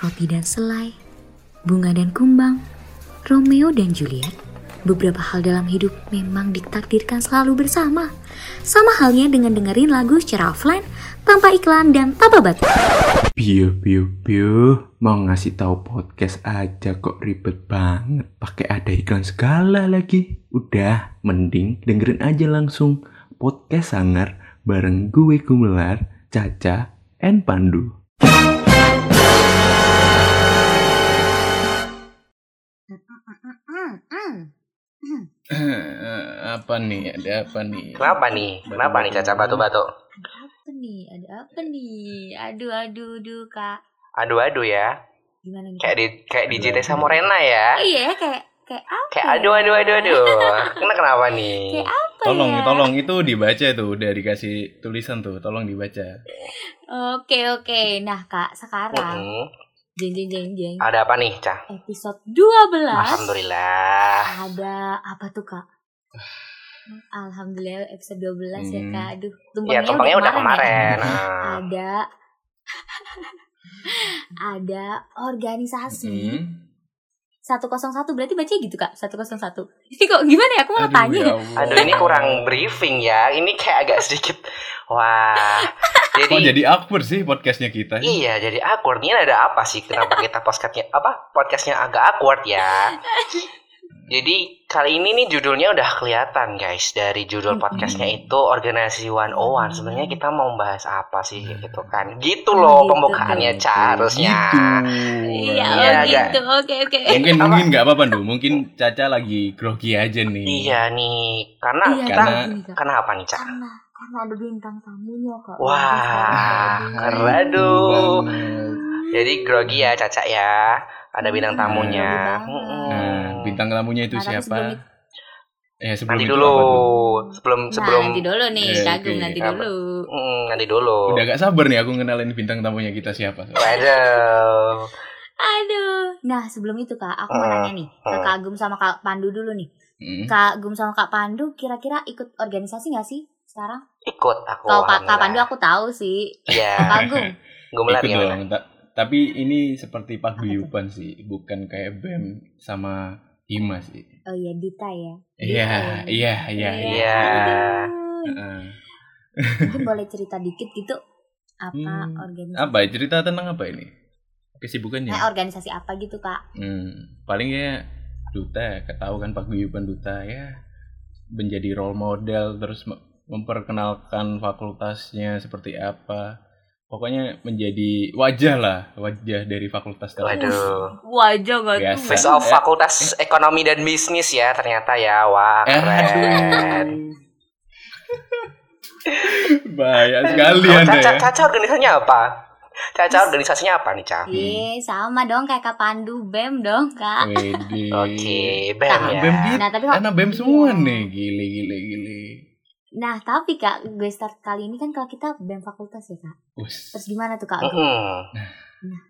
roti dan selai, bunga dan kumbang, Romeo dan Juliet, beberapa hal dalam hidup memang ditakdirkan selalu bersama. Sama halnya dengan dengerin lagu secara offline, tanpa iklan dan tanpa batas. Piu piu piu, mau ngasih tahu podcast aja kok ribet banget. Pakai ada iklan segala lagi. Udah, mending dengerin aja langsung podcast sangar bareng gue Gumelar, Caca, and Pandu. Apa nih? Ada apa nih? Kenapa nih? Kenapa nih Caca batu-batu? Apa nih? Ada apa nih? Aduh, aduh, aduh, kak. Aduh-aduh ya. Gimana nih? Kayak di kayak di JT sama Rena ya. Iya, kayak kayak apa? Kayak ya? aduh aduh aduh aduh. Kena kenapa nih? Kayak apa Tolong, ya? tolong itu dibaca tuh, udah dikasih tulisan tuh, tolong dibaca. Oke, oke. Nah, kak, sekarang Mm-mm. Jeng jeng jeng jeng Ada apa nih, Cah? episode 12 Alhamdulillah. ada apa tuh kak? Alhamdulillah episode 12 ya Hmm. kak. Aduh, Ya, tumpangnya udah kemarin. ya. Nah. Ada ada organisasi Hmm. 101 berarti baca gitu kak 101 Ini kok gimana ya aku mau tanya ya Allah. Aduh ini kurang briefing ya. Ini kayak agak sedikit. Wah. Kok Jadi jadi awkward sih podcastnya kita? Iya, jadi awkward. Ini ada apa sih? Kenapa kita podcastnya apa? Podcastnya agak awkward ya. Jadi kali ini nih judulnya udah kelihatan guys dari judul podcastnya itu organisasi 101 sebenarnya kita mau membahas apa sih gitu kan gitu loh Gitu pembukaannya tuh. Ca, harusnya Iya oh agak- gitu oke oke Mungkin mungkin nggak apa-apa Du. Mungkin Caca lagi grogi aja nih. iya nih karena Iya, kita Karena- gini, Kak. karena apa nih Ca? karena karena ada bintang tamunya kak Wah, aduh. Banget. Jadi grogi ya Caca ya. Ada bintang Hmm, tamunya. Nah, bintang tamunya itu siapa? sebelum Eh, sebelum Nanti dulu. Sebelum Nah, sebelum nanti dulu nih Eh, kagum oke. nanti dulu Mm, nanti dulu. Udah gak sabar nih aku ngenalin bintang tamunya kita siapa. Waduh. aduh nah sebelum itu kak aku mau Hmm, nanya nih ke hmm. kak Gum sama kak Pandu dulu nih Hmm. kak Gum sama kak Pandu kira-kira ikut organisasi nggak sih sekarang Ikut aku. kalau alhamdulillah. Pandu aku tahu sih Iya. kak Gum Gue Ikut gimana? dong. Ta- tapi ini seperti tuh? paguyuban sih, bukan kayak BEM sama Hima sih. oh iya Dita ya Iya, iya, iya, Iya. Mungkin boleh cerita dikit gitu apa Hmm, organisasi Apa ya? cerita tentang apa ini? Kesibukannya? eh, organisasi apa gitu kak Hmm, paling ya duta, ketahu kan paguyuban duta ya menjadi role model terus memperkenalkan fakultasnya seperti apa. Pokoknya menjadi wajah lah, wajah dari fakultas tersebut. Waduh. wajah gak Biasa. tuh Face of Fakultas Ekonomi dan Bisnis ya ternyata ya. Wah, Eh, keren. Bahaya sekali Kalau Anda Caca, ya. Caca organisasinya apa? Caca organisasinya apa nih, Ca? Iya, sama dong kayak Kak Pandu BEM dong, Kak. Oke, BEM Nah, ya. BEM gitu. Nah, tapi kok- Anak BEM semua Iya. nih, gile gile gile. Nah, tapi Kak, gue start kali ini kan kalau kita BEM fakultas ya, Kak. Us, Terus gimana tuh, Kak? Mm-mm.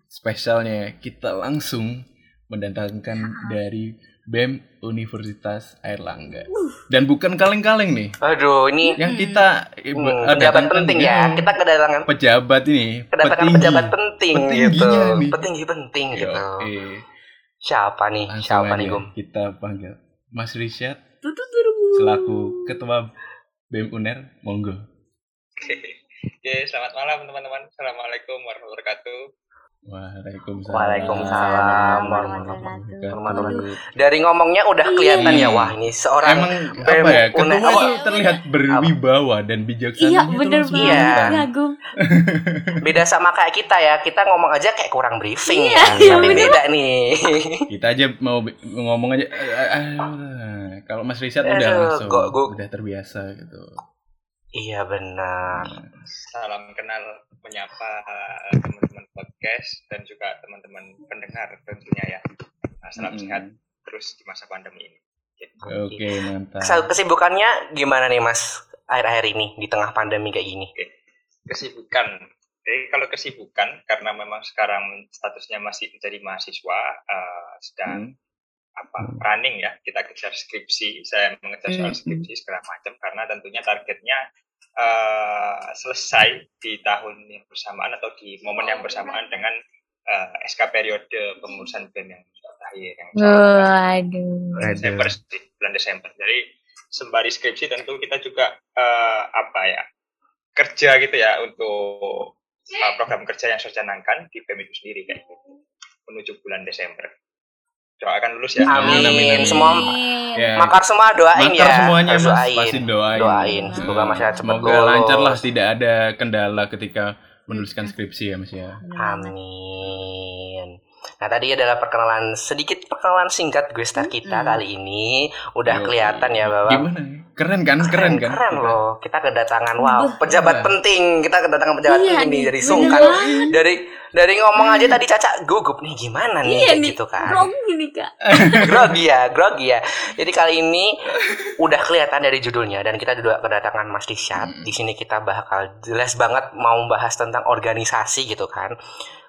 spesialnya kita langsung mendatangkan dari BEM Universitas Airlangga. Dan bukan kaleng-kaleng nih. Aduh, ini Yang kita hmm, ibu- pejabat penting ya. Kita kedatangan pejabat ini, kedatangan petinggi. pejabat penting gitu. Nih. Petinggi penting Yo, gitu. eh, Siapa nih? langsung Siapa nih, Gum? kita panggil Mas dulu. selaku ketua BEM UNER, monggo. Oke, selamat malam teman-teman. Assalamualaikum warahmatullahi wabarakatuh. Waalaikumsalam. Waalaikumsalam warahmatullahi. Dari ngomongnya udah kelihatan Iya. ya, wah ini seorang Emang BEM apa ya? Ketua itu terlihat berwibawa dan bijaksana. Iya, gitu bener langsung banget, Iya. kelihatan. Beda sama kayak kita ya. Kita ngomong aja kayak kurang briefing Iya, ya. iya, Tapi bener. beda nih. Kita aja mau ngomong aja. eh, eh, eh, kalau Mas Risyad udah langsung, gua- gua- udah terbiasa gitu. iya benar. Salam kenal menyapa podcast dan juga teman-teman pendengar tentunya ya. Nah, salam Mm-mm. sehat terus di masa pandemi ini. Oke, mantap. Kes- Kesibukannya gimana nih Mas akhir-akhir ini di tengah pandemi kayak gini? Kesibukan. Jadi kalau kesibukan karena memang sekarang statusnya masih menjadi mahasiswa eh, sedang Hmm. apa running ya kita kejar skripsi saya mengejar soal Hmm. skripsi segala macam karena tentunya targetnya eh, selesai di tahun yang bersamaan atau di momen yang bersamaan dengan uh, SK periode pengurusan BEM yang terakhir yang Waduh. Desember bulan Desember. Jadi sembari skripsi tentu kita juga uh, apa ya kerja gitu ya untuk uh, program kerja yang saya canangkan di BEM itu sendiri kayak gitu menuju bulan Desember. Doakan lulus ya. Amin. Amin. Semua Ya. makar semua doain Makar ya. semuanya Harus mas, doain. pasti doain. Doain. Semoga Hmm. masyarakat cepat Semoga lulus. lancar lah, tidak ada kendala ketika menuliskan skripsi ya mas ya. Amin. Nah tadi adalah perkenalan sedikit perkenalan singkat gue star kita Mm-mm. kali ini. Udah Yo, kelihatan ya bahwa Gimana? Keren kan? Keren, kan? keren loh. Kita kedatangan wow pejabat Iya. penting. Kita kedatangan pejabat Iya penting nih dari sungkan dari dari ngomong aja tadi Caca gugup nih gimana nih? Iya kayak nih, gitu kan. Grogi nih kak. grogi ya grogi ya. Jadi kali ini udah kelihatan dari judulnya dan kita juga kedatangan Mas Disyat Hmm. di sini kita bakal jelas banget mau membahas tentang organisasi gitu kan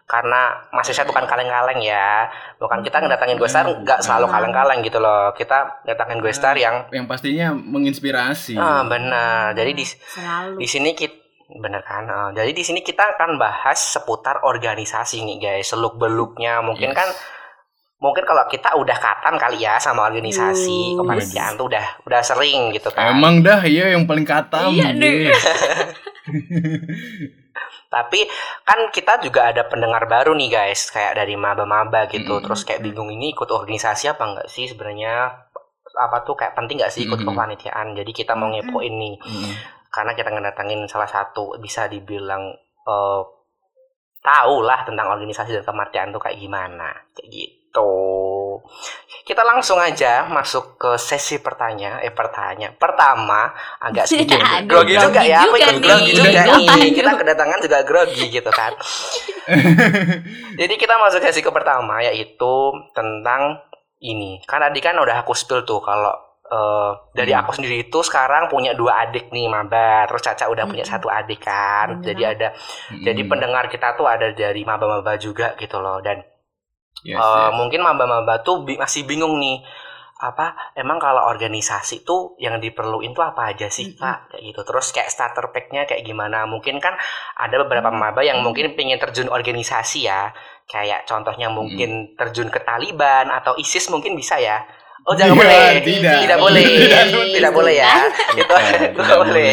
karena Mas Disyat bukan kaleng-kaleng ya bukan kita ngedatangin gue star nggak selalu kaleng-kaleng gitu loh kita datangin gue star yang Yang pastinya menginspirasi. ah benar jadi di Selalu. di sini kita bener kan Ah, jadi di sini kita akan bahas seputar organisasi nih guys seluk beluknya mungkin Yes. kan mungkin kalau kita udah katan kali ya sama organisasi Yuh. kepanitiaan tuh udah udah sering gitu kan Emang dah iya yang paling katam. Iya, deh. tapi kan kita juga ada pendengar baru nih guys. Kayak dari maba-maba gitu. Mm-mm. terus kayak bingung ini ikut organisasi apa enggak sih sebenarnya? Apa tuh kayak penting nggak sih ikut Mm-mm. kepanitiaan? Jadi kita mau ngepoin nih. Mm. karena kita ngedatangin salah satu bisa dibilang eh tahu lah tentang organisasi dan kemartian tuh kayak gimana. Kayak gitu kita langsung aja masuk ke sesi pertanyaan eh pertanyaan pertama agak sedikit grogi juga ya aku grogi ikut juga grogi juga nih kita kedatangan juga grogi gitu kan. Jadi kita masuk sesi ke pertama yaitu tentang ini. Kan tadi kan udah aku spill tuh kalau eh, dari Hmm. aku sendiri itu sekarang punya dua adik nih maba. Terus Caca udah punya Mm-mm. satu adik kan. Bener. jadi ada jadi Mm. pendengar kita tuh ada dari maba-maba juga gitu loh. Dan Yes, eh, yes. mungkin maba-maba tuh bi- masih bingung nih apa emang kalau organisasi tuh yang diperluin tuh apa aja sih Mm-mm. kak kayak gitu terus kayak starter packnya kayak gimana mungkin kan ada beberapa Mm. maba yang mungkin pengen terjun organisasi ya kayak contohnya mungkin terjun ke Taliban atau ISIS mungkin bisa ya oh jangan Iya, boleh tidak. tidak boleh Tidak tidak, boleh ya itu tidak boleh boleh.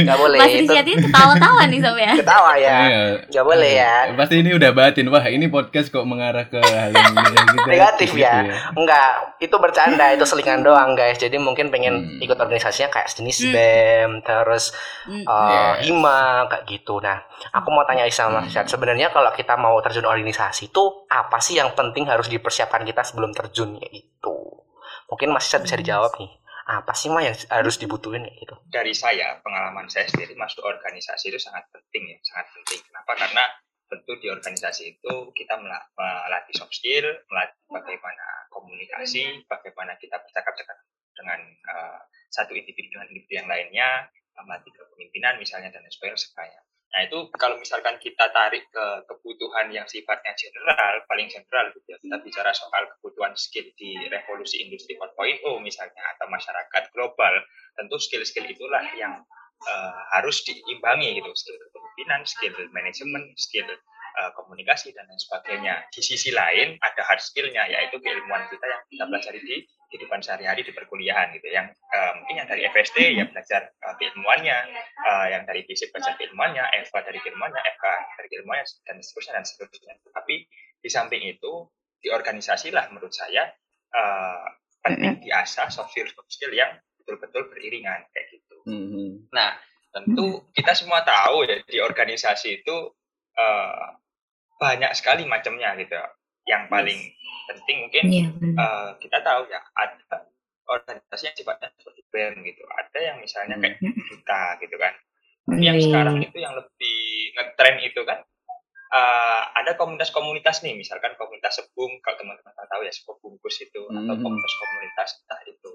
nggak boleh Mas itu Rizkyati ketawa-tawa nih sob ya. ketawa ya Iya. nggak boleh ya Pasti ini udah batin. Wah, ini podcast kok mengarah ke hal yang negatif, Negatif gitu ya. Enggak, itu bercanda, itu selingan doang guys. Jadi mungkin pengen Hmm. ikut organisasinya kayak sejenis Hmm. BEM, terus Mm. uh, Yes. HIMA kayak gitu. Nah, aku mau tanya sama Hmm. Syed, sebenarnya kalau kita mau terjun organisasi itu apa sih yang penting harus dipersiapkan kita sebelum terjun kayak gitu? Mungkin Mas Syed bisa dijawab nih. Apa sih mah yang harus dibutuhin gitu? dari saya pengalaman saya sendiri masuk organisasi itu sangat penting ya sangat penting kenapa karena tentu di organisasi itu kita mela- melatih soft skill melatih bagaimana komunikasi bagaimana kita bercakap-cakap dengan eh, satu individu dengan individu yang lainnya melatih kepemimpinan misalnya dan sebagainya nah itu kalau misalkan kita tarik ke kebutuhan yang sifatnya general paling general gitu ya kita bicara soal kebutuhan skill di revolusi industri 4.0 misalnya atau masyarakat global tentu skill-skill itulah yang eh, harus diimbangi gitu. Skill kepemimpinan, skill manajemen, skill eh, komunikasi dan lain sebagainya. Di sisi lain ada hard skillnya yaitu keilmuan kita yang kita pelajari di kehidupan sehari-hari di perkuliahan gitu. Yang eh, mungkin yang dari FSD ya belajar eh, keilmuannya, eh, yang dari basic belajar keilmuannya, EVA dari keilmuannya, FK dari keilmuannya dan seterusnya dan seterusnya. Tapi di samping itu di organisasi lah menurut saya eh, penting diasah soft skill soft skill yang betul-betul beriringan kayak gitu. Mhm. Nah, tentu kita semua tahu ya di organisasi itu eh, banyak sekali macamnya gitu. Yang paling penting mungkin Iya. eh, kita tahu ya ada organisasi yang sifatnya seperti BEM gitu. Ada yang misalnya kayak duta gitu kan. Tapi yang Iya. sekarang itu yang lebih ngetren itu kan eh, ada komunitas-komunitas nih, misalkan komunitas sebum, kalau teman-teman tahu ya sebum bungkus itu, atau Mhm. komunitas-komunitas entah itu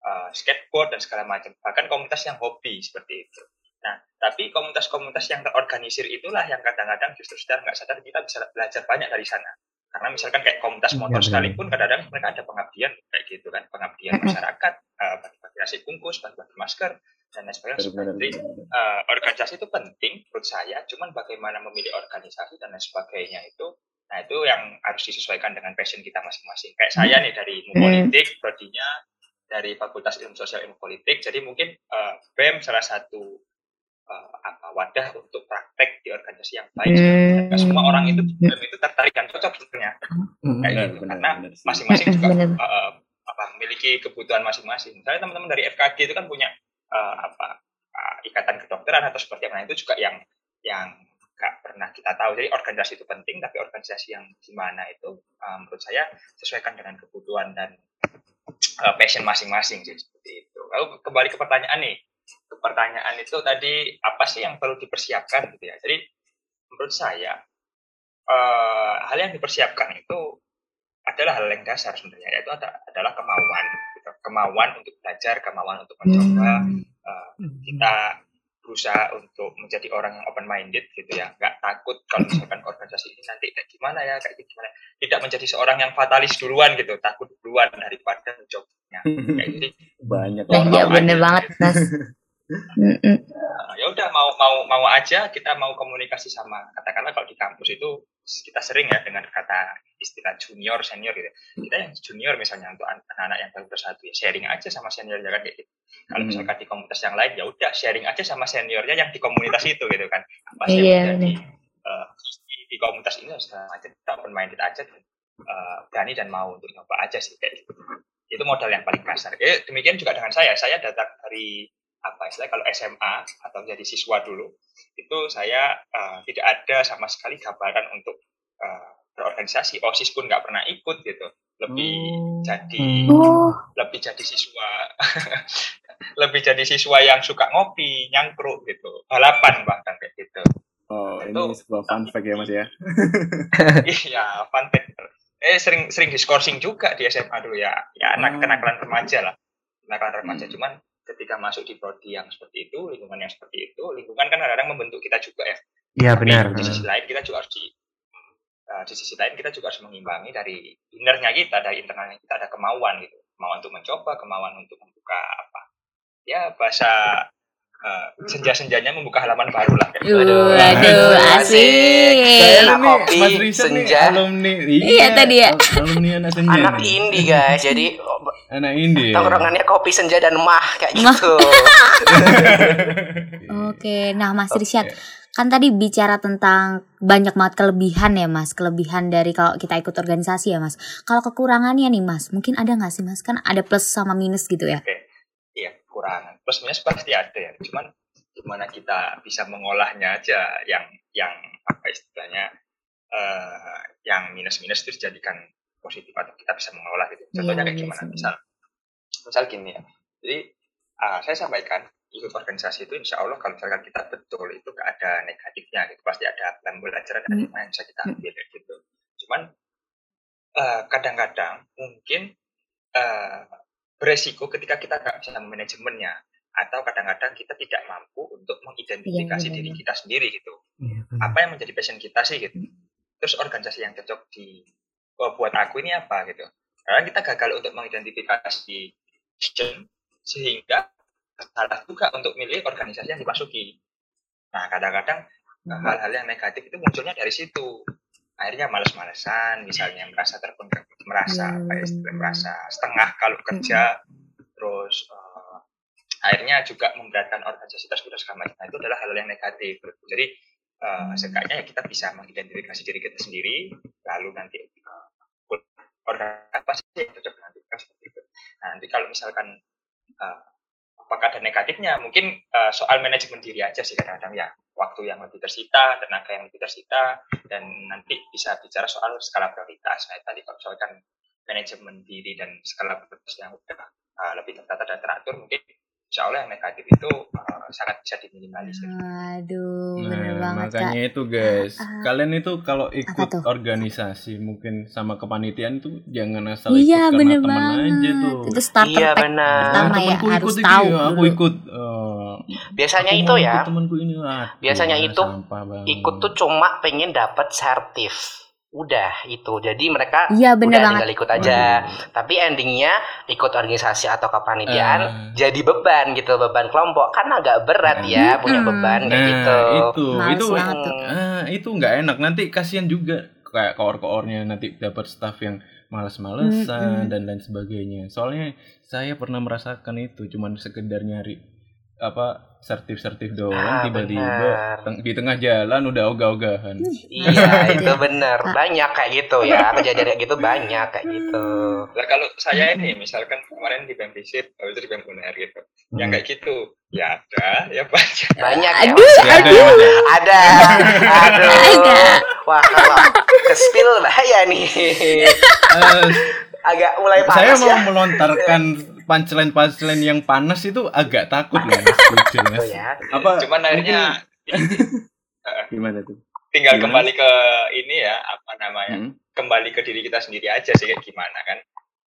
eh, skateboard dan segala macam, bahkan komunitas yang hobi seperti itu. Nah, tapi komunitas-komunitas yang terorganisir itulah yang kadang-kadang justru secara nggak sadar kita bisa belajar banyak dari sana. Karena misalkan kayak komunitas Iya, motor benar. sekalipun kadang-kadang mereka ada pengabdian kayak gitu kan, pengabdian masyarakat, eh, bagi-bagi nasi bungkus, bagi-bagi masker, dan lain sebagainya. Jadi, eh, organisasi itu penting menurut saya, cuman bagaimana memilih organisasi dan lain sebagainya itu Nah itu yang harus disesuaikan dengan passion kita masing-masing. Kayak saya nih dari ilmu politik, prodinya dari Fakultas Ilmu Sosial Ilmu Politik. Jadi mungkin uh, BEM salah satu uh, apa wadah untuk praktek di organisasi yang baik. Hmm. semua orang itu BEM itu tertarik dan cocok sebenarnya. Kayak gitu. Karena masing-masing juga uh, apa memiliki kebutuhan masing-masing. Misalnya teman-teman dari FKG itu kan punya uh, apa uh, ikatan kedokteran atau seperti apa nah, itu juga yang yang nggak pernah kita tahu. Jadi organisasi itu penting, tapi organisasi yang gimana itu uh, menurut saya sesuaikan dengan kebutuhan dan uh, passion masing-masing sih seperti itu. Lalu kembali ke pertanyaan nih, pertanyaan itu tadi apa sih yang perlu dipersiapkan gitu ya? Jadi menurut saya uh, hal yang dipersiapkan itu adalah hal yang dasar sebenarnya yaitu adalah kemauan, gitu. kemauan untuk belajar, kemauan untuk mencoba. Uh, kita berusaha untuk menjadi orang yang open minded gitu ya. Nggak takut kalau misalkan organisasi ini nanti kayak gimana ya kayak gimana. Tidak menjadi seorang yang fatalis duluan gitu takut duluan daripada mencobanya kayak gitu banyak ya bener banget mas. nah, ya udah mau mau mau aja kita mau komunikasi sama katakanlah kalau di kampus itu kita sering ya dengan kata istilah junior senior gitu. Kita yang junior misalnya untuk anak-anak yang baru bersatu ya sharing aja sama senior ya kan kayak gitu. Kalau misalkan di komunitas yang lain ya udah sharing aja sama seniornya yang di komunitas itu gitu kan. Apa sih yeah, yang menjadi uh, di, di komunitas ini segala macam kita open minded aja uh, berani dan mau untuk nyoba aja sih kayak gitu. Itu modal yang paling kasar. Eh, demikian juga dengan saya. Saya datang dari apa istilah kalau SMA atau jadi siswa dulu itu saya uh, tidak ada sama sekali gambaran untuk uh, berorganisasi osis pun nggak pernah ikut gitu lebih hmm. jadi oh. lebih jadi siswa lebih jadi siswa yang suka ngopi nyangkruk gitu balapan bahkan kayak gitu oh itu, ini sebuah fun fact ya mas ya iya fun fact eh sering sering diskorsing juga di SMA dulu ya ya anak oh. kenakalan remaja lah kenakalan remaja hmm. cuman ketika masuk di prodi yang seperti itu, lingkungan yang seperti itu, lingkungan kan kadang-kadang membentuk kita juga ya. Iya benar. Di sisi lain kita juga harus di uh, di sisi lain kita juga harus mengimbangi dari innernya kita, dari internalnya kita ada kemauan gitu, kemauan untuk mencoba, kemauan untuk membuka apa? Ya bahasa uh, senja-senjanya membuka halaman baru lah. Gitu. Aduh, aduh, asik. Anak kopi, Mas Risa senja. Nih, alumni. Iya, iya tadi ya. Alumni anak senja. Anak indie guys, jadi anak indie. Tongkrongannya kopi senja dan mah kayak gitu. Oke, nah Mas Risyad, kan tadi bicara tentang banyak banget kelebihan ya mas kelebihan dari kalau kita ikut organisasi ya mas kalau kekurangannya nih mas mungkin ada nggak sih mas kan ada plus sama minus gitu ya Oke kekurangan. Plus minus pasti ada ya. Cuman gimana kita bisa mengolahnya aja yang yang apa istilahnya uh, yang minus minus itu dijadikan positif atau kita bisa mengolah gitu. Contohnya yeah, kayak gimana? misal misal gini ya. Jadi uh, saya sampaikan ikut organisasi itu insya Allah kalau misalkan kita betul itu gak ada negatifnya gitu. Pasti ada pembelajaran dari mm. yang bisa kita ambil gitu. Cuman uh, kadang-kadang mungkin uh, beresiko ketika kita nggak bisa manajemennya atau kadang-kadang kita tidak mampu untuk mengidentifikasi ya, diri kita sendiri gitu. Ya, apa yang menjadi passion kita sih gitu. Hmm. Terus organisasi yang cocok di oh, buat aku ini apa gitu. Karena kita gagal untuk mengidentifikasi passion sehingga salah juga untuk milih organisasi yang dimasuki. Nah, kadang-kadang hmm. hal-hal yang negatif itu munculnya dari situ. Akhirnya males-malesan, misalnya merasa terpendam merasa hmm. apa ya merasa setengah kalau kerja. Hmm. terus uh, akhirnya juga memberatkan organisasi tersebut macam. Nah, itu adalah hal, yang negatif jadi uh, ya kita bisa mengidentifikasi diri kita sendiri lalu nanti uh, apa sih yang cocok nanti seperti itu nah nanti kalau misalkan uh, apakah ada negatifnya mungkin uh, soal manajemen diri aja sih kadang-kadang ya waktu yang lebih tersita tenaga yang lebih tersita dan nanti bisa bicara soal skala prioritas. Nah tadi kalau misalkan manajemen diri dan skala prioritas yang udah uh, lebih tertata dan teratur mungkin insya Allah yang negatif itu uh, sangat bisa diminimalisir. Aduh, nah, bener banget makanya kak. itu guys, uh, kalian itu kalau ikut organisasi mungkin sama kepanitiaan itu jangan asal iya, ikut bener karena teman aja tuh. Itu starter iya, pack bener. pertama nah, ya harus tahu. Ya, aku ikut. Uh, biasanya aku itu ya. Temanku ini, biasanya itu ikut tuh cuma pengen dapat sertif udah itu jadi mereka iya, bener udah banget. tinggal ikut aja hmm. tapi endingnya ikut organisasi atau kepanitiaan uh. jadi beban gitu beban kelompok kan agak berat uh. ya punya beban kayak nah, gitu itu Males itu uh, itu nggak enak nanti kasihan juga kayak koor-koornya nanti dapat staff yang males-malesan Mm-mm. dan lain sebagainya. Soalnya saya pernah merasakan itu cuman sekedar nyari apa sertif-sertif doang Ah, tiba-tiba teng- di tengah jalan udah ogah-ogahan. Iya, itu benar. Banyak kayak gitu ya. Kejadian kayak gitu banyak kayak gitu. Lah kalau saya ini misalkan kemarin di BEM Visit, habis itu di BEM Uner gitu. Yang kayak gitu, ya ada, ya banyak. Banyak ya. Aduh, Ya, ada, ada. Ada. Aduh. Ada. Wah, kalau ke spill bahaya nih. Eh, Agak mulai saya panas mau ya. melontarkan punchline-punchline yang panas itu agak takut loh Mas Jujur, Mas. Oh ya. Apa Cuman akhirnya gimana tuh? tinggal Gimana? kembali ke ini ya, apa namanya? Hmm. Kembali ke diri kita sendiri aja sih kayak gimana kan.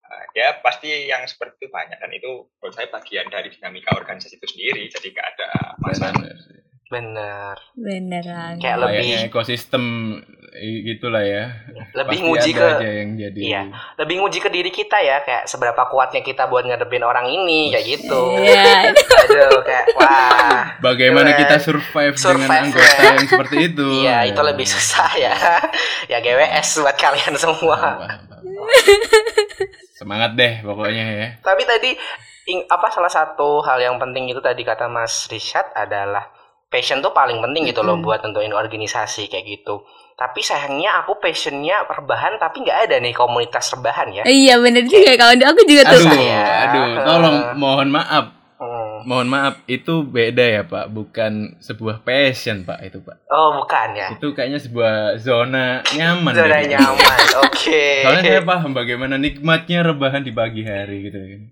Uh, ya pasti yang seperti itu banyak dan itu menurut saya bagian dari dinamika organisasi itu sendiri jadi gak ada masalah Benar. Bener. Beneran. Kayak lebih Kayaknya ekosistem gitulah ya. lebih Pasti nguji ke aja yang jadi. Iya. lebih nguji ke diri kita ya kayak seberapa kuatnya kita buat ngadepin orang ini kayak gitu. Iya. Aduh kayak wah. Bagaimana Keren. kita survive, Survive, dengan anggota ya. yang seperti itu? Iya, itu lebih susah ya. ya GWS buat kalian semua. Wah, wah, wah. Semangat deh pokoknya ya. Tapi tadi ing- apa salah satu hal yang penting itu tadi kata Mas Rishad adalah passion tuh paling penting gitu loh buat tentuin organisasi kayak gitu. Tapi sayangnya aku passionnya rebahan tapi nggak ada nih komunitas rebahan ya. Iya bener juga kawan aku juga tuh. Aduh, saya. aduh, tolong mohon maaf. Hmm. Mohon maaf, itu beda ya Pak, bukan sebuah passion Pak itu Pak. Oh bukan ya. Itu kayaknya sebuah zona nyaman. Zona gitu. nyaman. Oke. Soalnya saya paham bagaimana nikmatnya rebahan di pagi hari gitu kan.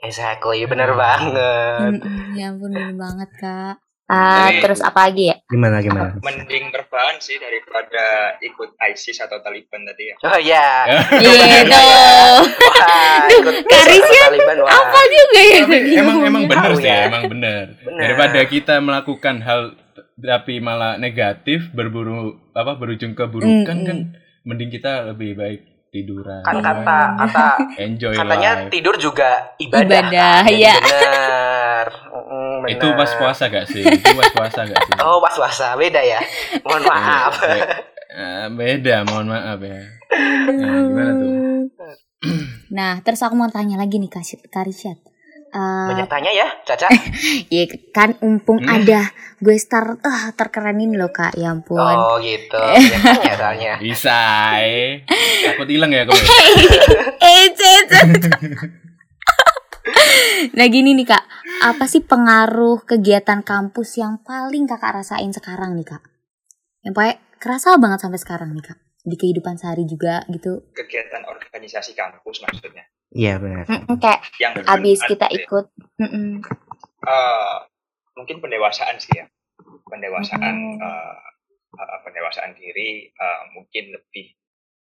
Exactly, bener banget. Ya ampun bener banget kak. Ah, Jadi- terus apa lagi ya? Gimana gimana? mending berbahan sih daripada ikut ISIS atau Taliban tadi ya Oh iya. Gitu. Wah. Apa juga ya? Tapi emang emang benar sih, ya. emang benar. Benar. Daripada kita melakukan hal tapi malah negatif berburu apa berujung keburukan Mm, kan mending kita lebih baik tiduran. Kan kata kata enjoy katanya life. tidur juga ibadah. Ibadah, kan? Ya. Benar. Mm, benar. Itu pas puasa gak sih? Itu pas puasa gak sih? Oh, pas puasa beda ya. Mohon maaf. Be- eh, beda, mohon maaf ya. Nah, gimana tuh? Nah, terus aku mau tanya lagi nih Kak Syed- Kak Rishad. Eh, Banyak tanya ya, Caca. ya kan umpung Hmm. ada gue star ah terkerenin loh kak ya ampun Oh, gitu. Tanya soalnya. Bisa, eh. Takut hilang ya kamu. eh nah gini nih kak apa sih pengaruh kegiatan kampus yang paling kakak rasain sekarang nih kak yang paling kerasa banget sampai sekarang nih kak di kehidupan sehari juga gitu kegiatan organisasi kampus maksudnya Iya benar. Mm-mm, kayak yang abis kita ya. ikut mm-mm. Eh, mungkin pendewasaan sih ya pendewasaan Hmm. eh, eh, pendewasaan diri eh, mungkin lebih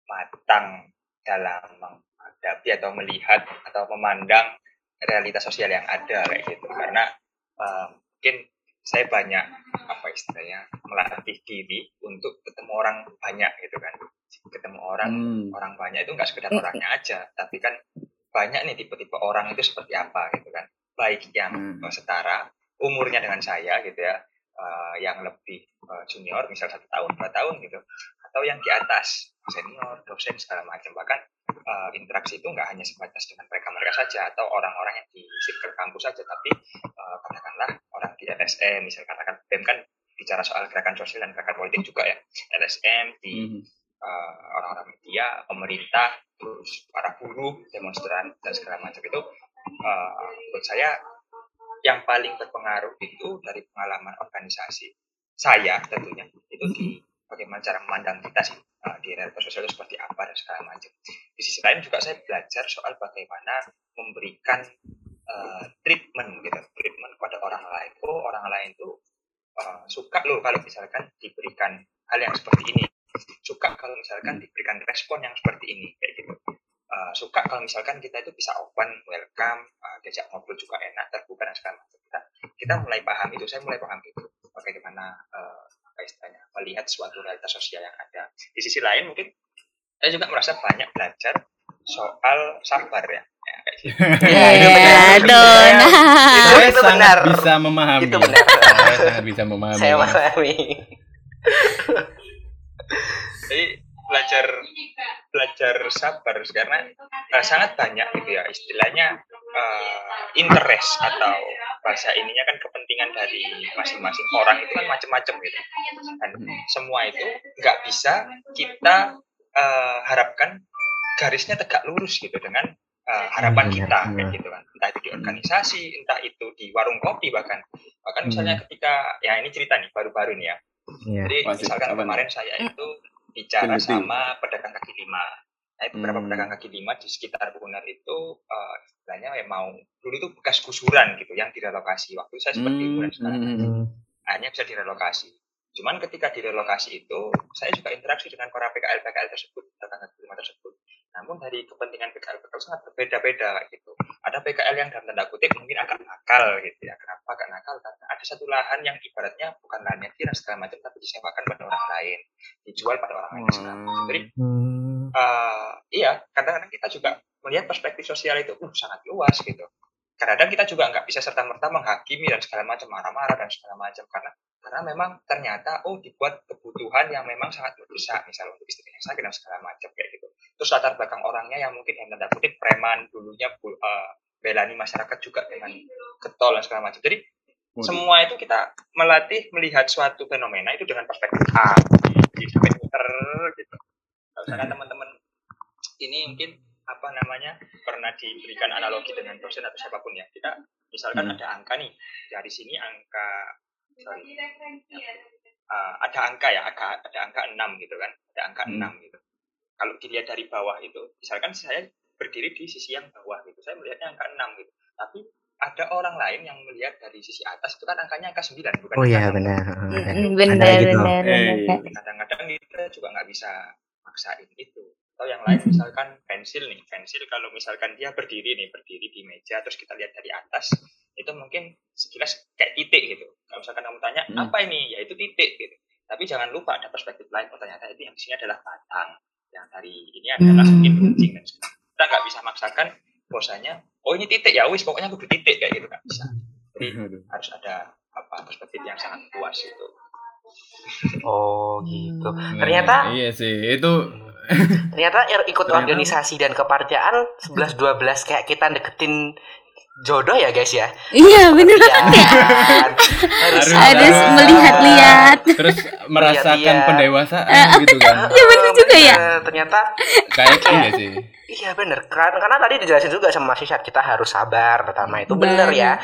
matang dalam menghadapi atau melihat atau memandang realitas sosial yang ada kayak gitu karena eh, mungkin saya banyak apa istilahnya melatih diri untuk ketemu orang banyak gitu kan ketemu orang Hmm. orang banyak itu nggak sekedar Mm. orangnya aja tapi kan banyak nih tipe-tipe orang itu seperti apa gitu kan baik yang Hmm. eh, setara umurnya dengan saya gitu ya eh, yang lebih eh, junior misal satu tahun dua tahun gitu atau yang di atas senior dosen segala macam. Bahkan eh, interaksi itu nggak hanya sebatas dengan mereka mereka saja atau orang-orang yang di circle kampus saja tapi eh, katakanlah orang di LSM misal katakan BEM kan bicara soal gerakan sosial dan gerakan politik juga ya. LSM di Hmm. uh, orang-orang media, pemerintah, terus para buruh, demonstran dan segala macam itu uh, menurut saya yang paling berpengaruh itu dari pengalaman organisasi saya tentunya itu di bagaimana cara memandang kita sih uh, di realitas sosial itu seperti apa dan segala macam. Di sisi lain juga saya belajar soal bagaimana memberikan uh, treatment gitu, treatment kepada orang lain. Oh orang lain tuh uh, suka loh kalau misalkan diberikan hal yang seperti ini suka kalau misalkan diberikan respon yang seperti ini kayak gitu Uh, suka kalau misalkan kita itu bisa open welcome uh, diajak ngobrol juga enak terbuka dan segala macam kita kita mulai paham itu saya mulai paham itu bagaimana uh, istilahnya melihat suatu realitas sosial yang ada di sisi lain mungkin saya juga merasa banyak belajar soal sabar ya, ya kayak gitu Iya, itu benar. Itu- itu bisa memahami. Itu benar. Saya sangat bisa memahami. Saya memahami. jadi belajar belajar sabar karena uh, sangat banyak gitu ya istilahnya uh, interest atau bahasa ininya kan kepentingan dari masing-masing orang itu kan macam-macam gitu. dan semua itu nggak bisa kita uh, harapkan garisnya tegak lurus gitu dengan uh, harapan Hmm, kita iya. kayak gitu kan. Entah itu di organisasi entah itu di warung kopi bahkan. Bahkan misalnya ketika ya ini cerita nih baru-baru nih ya. Iya. jadi misalkan kemarin saya itu bicara sama pedagang kaki lima nah beberapa Hmm. pedagang kaki lima di sekitar Uner itu eh, istilahnya ya mau dulu itu bekas gusuran gitu yang direlokasi waktu saya seperti Hmm, Uner sekarang hmm, hmm. akhirnya bisa direlokasi. Cuman ketika direlokasi itu, saya juga interaksi dengan para PKL-PKL tersebut, kaki lima tersebut. Namun dari kepentingan PKL-PKL sangat berbeda-beda gitu. Ada PKL yang dalam tanda kutip mungkin agak nakal gitu ya. Kenapa agak nakal? Karena ada satu lahan yang ibaratnya bukan lahannya dan segala macam, tapi disewakan pada orang lain, dijual pada orang lain. segala macam. Jadi eh, iya, kadang-kadang kita juga melihat perspektif sosial itu uh, sangat luas gitu. Kadang-kadang kita juga nggak bisa serta merta menghakimi dan segala macam marah-marah dan segala macam karena karena memang ternyata oh dibuat kebutuhan yang memang sangat mendesak misalnya untuk istri yang sakit dan segala macam kayak gitu. Terus latar belakang orangnya yang mungkin yang tanda kutip preman dulunya bu- eh, belani masyarakat juga dengan getol dan segala macam. Jadi Waduh. semua itu kita melatih melihat suatu fenomena itu dengan perspektif A, sampai muter gitu. Misalkan teman-teman ini mungkin apa namanya pernah diberikan analogi dengan dosen atau siapa pun ya kita misalkan Hmm. ada angka nih dari sini angka uh, ada angka ya angka ada angka 6 gitu kan ada angka Hmm. 6 gitu kalau dilihat dari bawah itu misalkan saya berdiri di sisi yang bawah gitu saya melihatnya angka 6 gitu tapi ada orang lain yang melihat dari sisi atas itu kan angkanya angka 9 bukan Oh iya angka 6. benar. Mm, Ada Bener, gitu. Eh, bener. kadang-kadang kita juga nggak bisa maksain itu atau yang lain misalkan pensil nih. Pensil kalau misalkan dia berdiri nih berdiri di meja terus kita lihat dari atas itu mungkin sekilas kayak titik gitu. Kalau misalkan kamu tanya Hmm. apa ini? Ya itu titik gitu. Tapi jangan lupa ada perspektif lain. Oh ternyata itu yang di sini adalah batang. Yang dari ini adalah mungkin runcing dan sebagainya. Kita nggak bisa maksakan bahwasanya oh ini titik. Ya wis pokoknya kudu titik kayak gitu nggak bisa. Jadi Aduh. harus ada apa perspektif yang sangat luas itu Oh gitu. Nah, Ternyata iya sih itu ternyata ir- ikut Ternyata- organisasi dan kepartian 11 12 kayak kita deketin jodoh ya guys ya. Iya bener Iya. banget ya. Harus Harus ada- melihat-lihat. terus merasakan Lihat-lihat. pendewasaan gitu kan Iya, bener juga ya. Ternyata kayak iya sih iya bener karena, karena tadi dijelasin juga sama Mas Isyad kita harus sabar pertama itu bener ya.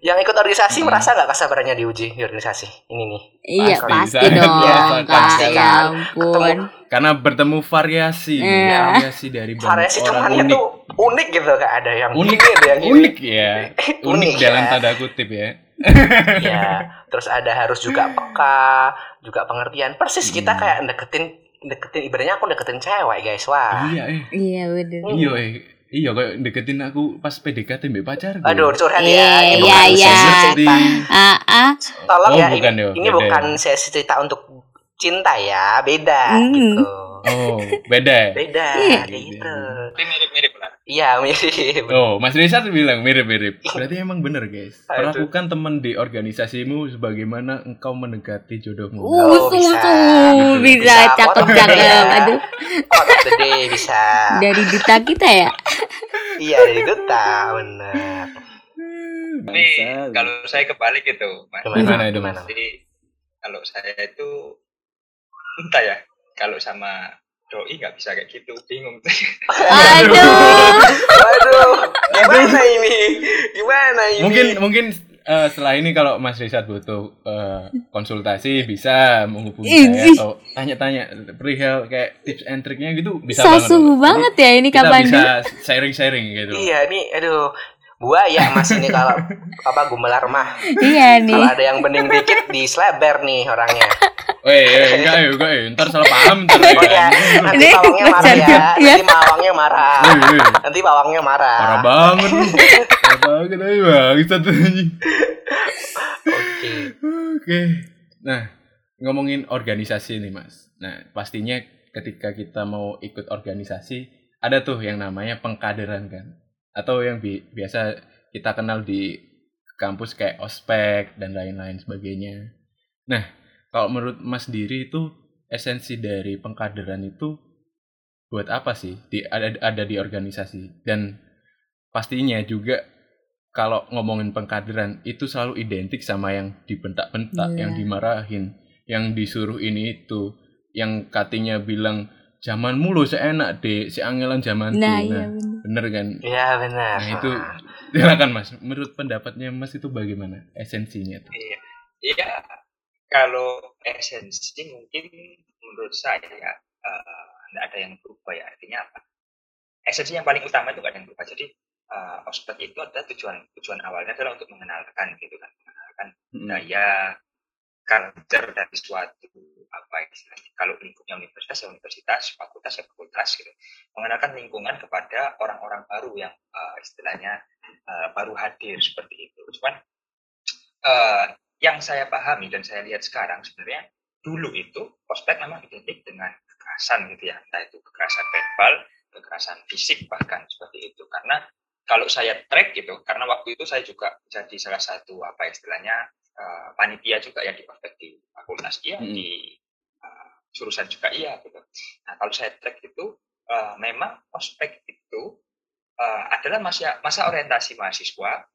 Yang ikut organisasi Hmm. merasa nggak kesabarannya diuji di organisasi ini nih. Iya Pasti, pasti dong Iya, kak. pasti Ya kan. ampun. Karena bertemu variasi Iya. variasi dari banyak Variasi orang unik tuh unik gitu kayak ada yang unik gini, ada yang gini. unik ya unik Unik dalam ya. tanda kutip ya ya terus ada harus juga peka juga pengertian persis kita Hmm. kayak deketin deketin ibaratnya aku deketin cewek guys wah iya eh Iya bener. iya eh iya kayak deketin aku pas PDKT mbak pacar aduh curhat Iya, ya iya, bukan iya. cerita Ah, ah. tolong Oh, ya bukan ini, ya, ini bukan ya. sesi cerita untuk cinta ya beda Hmm. gitu oh beda ya? beda Iya. kayak gitu tapi mirip-mirip lah iya mirip Oh, Mas Rizal bilang mirip-mirip. Berarti emang bener, guys. Perlakukan teman di organisasimu sebagaimana engkau mendekati jodohmu. Uh, Oh, tuh, bisa. tuh, bisa Bisa. cakep cakep. ya. Aduh, the day bisa dari duta kita ya. iya dari duta bener Tapi kalau saya kebalik gitu, Mas. Gimana itu, Mas? Jadi kalau saya itu entah ya, kalau sama doi nggak bisa kayak gitu, bingung. Aduh. Waduh, gimana ini? Gimana ini? Mungkin mungkin eh, setelah ini kalau Mas Rizal butuh eh, konsultasi bisa menghubungi saya atau tanya-tanya perihal kayak tips and triknya gitu bisa So banget. suhu banget ya ini Kita kapan bisa sharing-sharing gitu. Iya nih, aduh, buaya mas ini kalau apa gumelar mah. Iya nih. Kalau ada yang bening dikit di sleber nih orangnya. Weh, eh, enggak ya, enggak ya. Ntar salah paham ntar Oh ya. ya, nanti Ini pawangnya marah ya. Nanti pawangnya marah. Nanti pawangnya marah. Parah banget lu. Parah banget aja bang. Satu anjing. Oke. Oke. Nah, ngomongin organisasi nih, Mas. Nah, pastinya ketika kita mau ikut organisasi, ada tuh yang namanya pengkaderan kan. Atau yang bi- biasa kita kenal di kampus kayak ospek dan lain-lain sebagainya. Nah, kalau menurut Mas sendiri itu esensi dari pengkaderan itu buat apa sih di ada ada di organisasi dan pastinya juga kalau ngomongin pengkaderan itu selalu identik sama yang dibentak-bentak, Iya. yang dimarahin, yang disuruh ini itu, yang katanya bilang zaman mulu seenak deh, si angelan zaman Nah, tuh. iya bener. bener kan? Iya benar. Nah itu silakan mas, menurut pendapatnya mas itu bagaimana esensinya tuh? Iya, iya. Kalau esensi mungkin menurut saya ya tidak ada yang berubah ya. Artinya apa? Esensi yang paling utama itu nggak ada yang berubah. Jadi uh, ospek itu adalah tujuan tujuan awalnya adalah untuk mengenalkan gitu kan, mengenalkan budaya, culture dari suatu apa istilahnya. Kalau lingkupnya universitas ya universitas, fakultas ya fakultas gitu. Mengenalkan lingkungan kepada orang-orang baru yang uh, istilahnya uh, baru hadir seperti itu. Cuman uh, yang saya pahami dan saya lihat sekarang sebenarnya dulu itu ospek memang identik dengan kekerasan gitu ya, entah itu kekerasan verbal, kekerasan fisik bahkan seperti itu. Karena kalau saya track gitu, karena waktu itu saya juga jadi salah satu apa istilahnya uh, panitia juga ya di ospek di fakultas iya, Hmm. di uh, jurusan juga iya gitu. Nah kalau saya track itu uh, memang ospek itu uh, adalah masa masa orientasi mahasiswa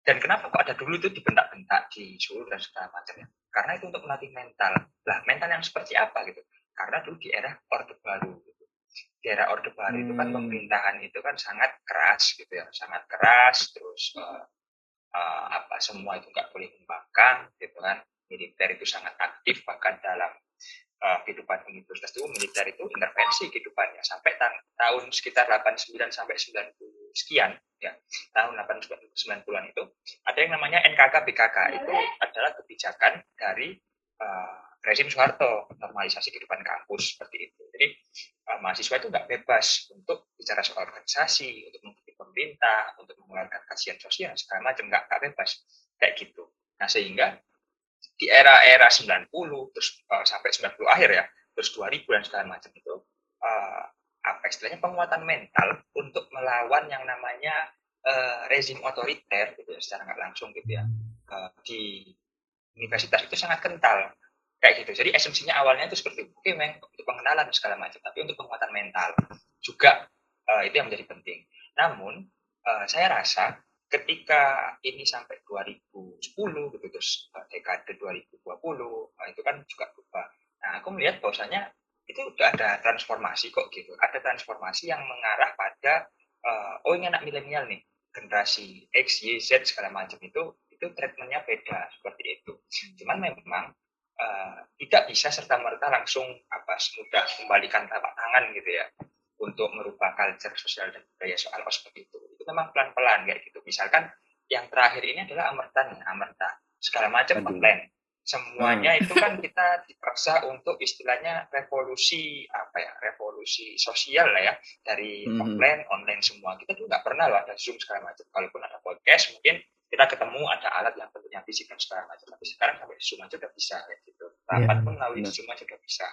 dan kenapa kok ada dulu itu dibentak-bentak di suruh dan segala macam ya karena itu untuk melatih mental lah mental yang seperti apa gitu karena dulu di era orde baru gitu di era orde baru itu kan Hmm. pemerintahan itu kan sangat keras gitu ya sangat keras terus eh, eh, apa semua itu nggak boleh membangkang gitu kan. Militer itu sangat aktif bahkan dalam eh, kehidupan universitas itu militer itu intervensi kehidupannya. Sampai ta- tahun sekitar 89 sampai 90 sekian ya tahun 80-90-an itu ada yang namanya NKK BKK itu adalah kebijakan dari eh, rezim Soeharto normalisasi kehidupan kampus seperti itu. Jadi mahasiswa itu nggak bebas untuk bicara soal organisasi untuk pemerintah untuk mengeluarkan kajian sosial segala macam nggak bebas. Kayak gitu. Nah sehingga di era-era 90 terus eh, sampai 90 akhir ya terus 2000 dan segala macam itu eh, apa istilahnya penguatan mental untuk melawan yang namanya eh, rezim otoriter gitu ya secara nggak langsung gitu ya eh, di universitas itu sangat kental. Kayak gitu. Jadi esensinya awalnya itu seperti oke meng untuk pengenalan segala macam tapi untuk penguatan mental juga eh, itu yang menjadi penting namun eh, saya rasa ketika ini sampai 2010 gitu terus eh, dekade 2020 eh, itu kan juga berubah. Nah aku melihat bahwasanya itu udah ada transformasi kok gitu. Ada transformasi yang mengarah pada eh, oh ini anak milenial nih generasi X, Y, Z segala macam itu itu treatmentnya beda seperti itu. Cuman memang eh, tidak bisa serta merta langsung apa semudah membalikan telapak tangan gitu ya untuk merubah culture sosial dan budaya soal ospek itu. Itu memang pelan-pelan kayak gitu. Misalkan yang terakhir ini adalah amertan ya amerta segala macam komplain semuanya itu kan kita dipaksa untuk istilahnya revolusi apa ya revolusi sosial lah ya. Dari Mhm. offline online semua. Kita tuh nggak pernah loh ada zoom segala macam. Kalaupun ada podcast mungkin kita ketemu ada alat yang bentuknya fisik dan segala macam. Tapi sekarang sampai zoom aja udah bisa kayak gitu. Rapat Iya, pun melalui benar. zoom aja udah bisa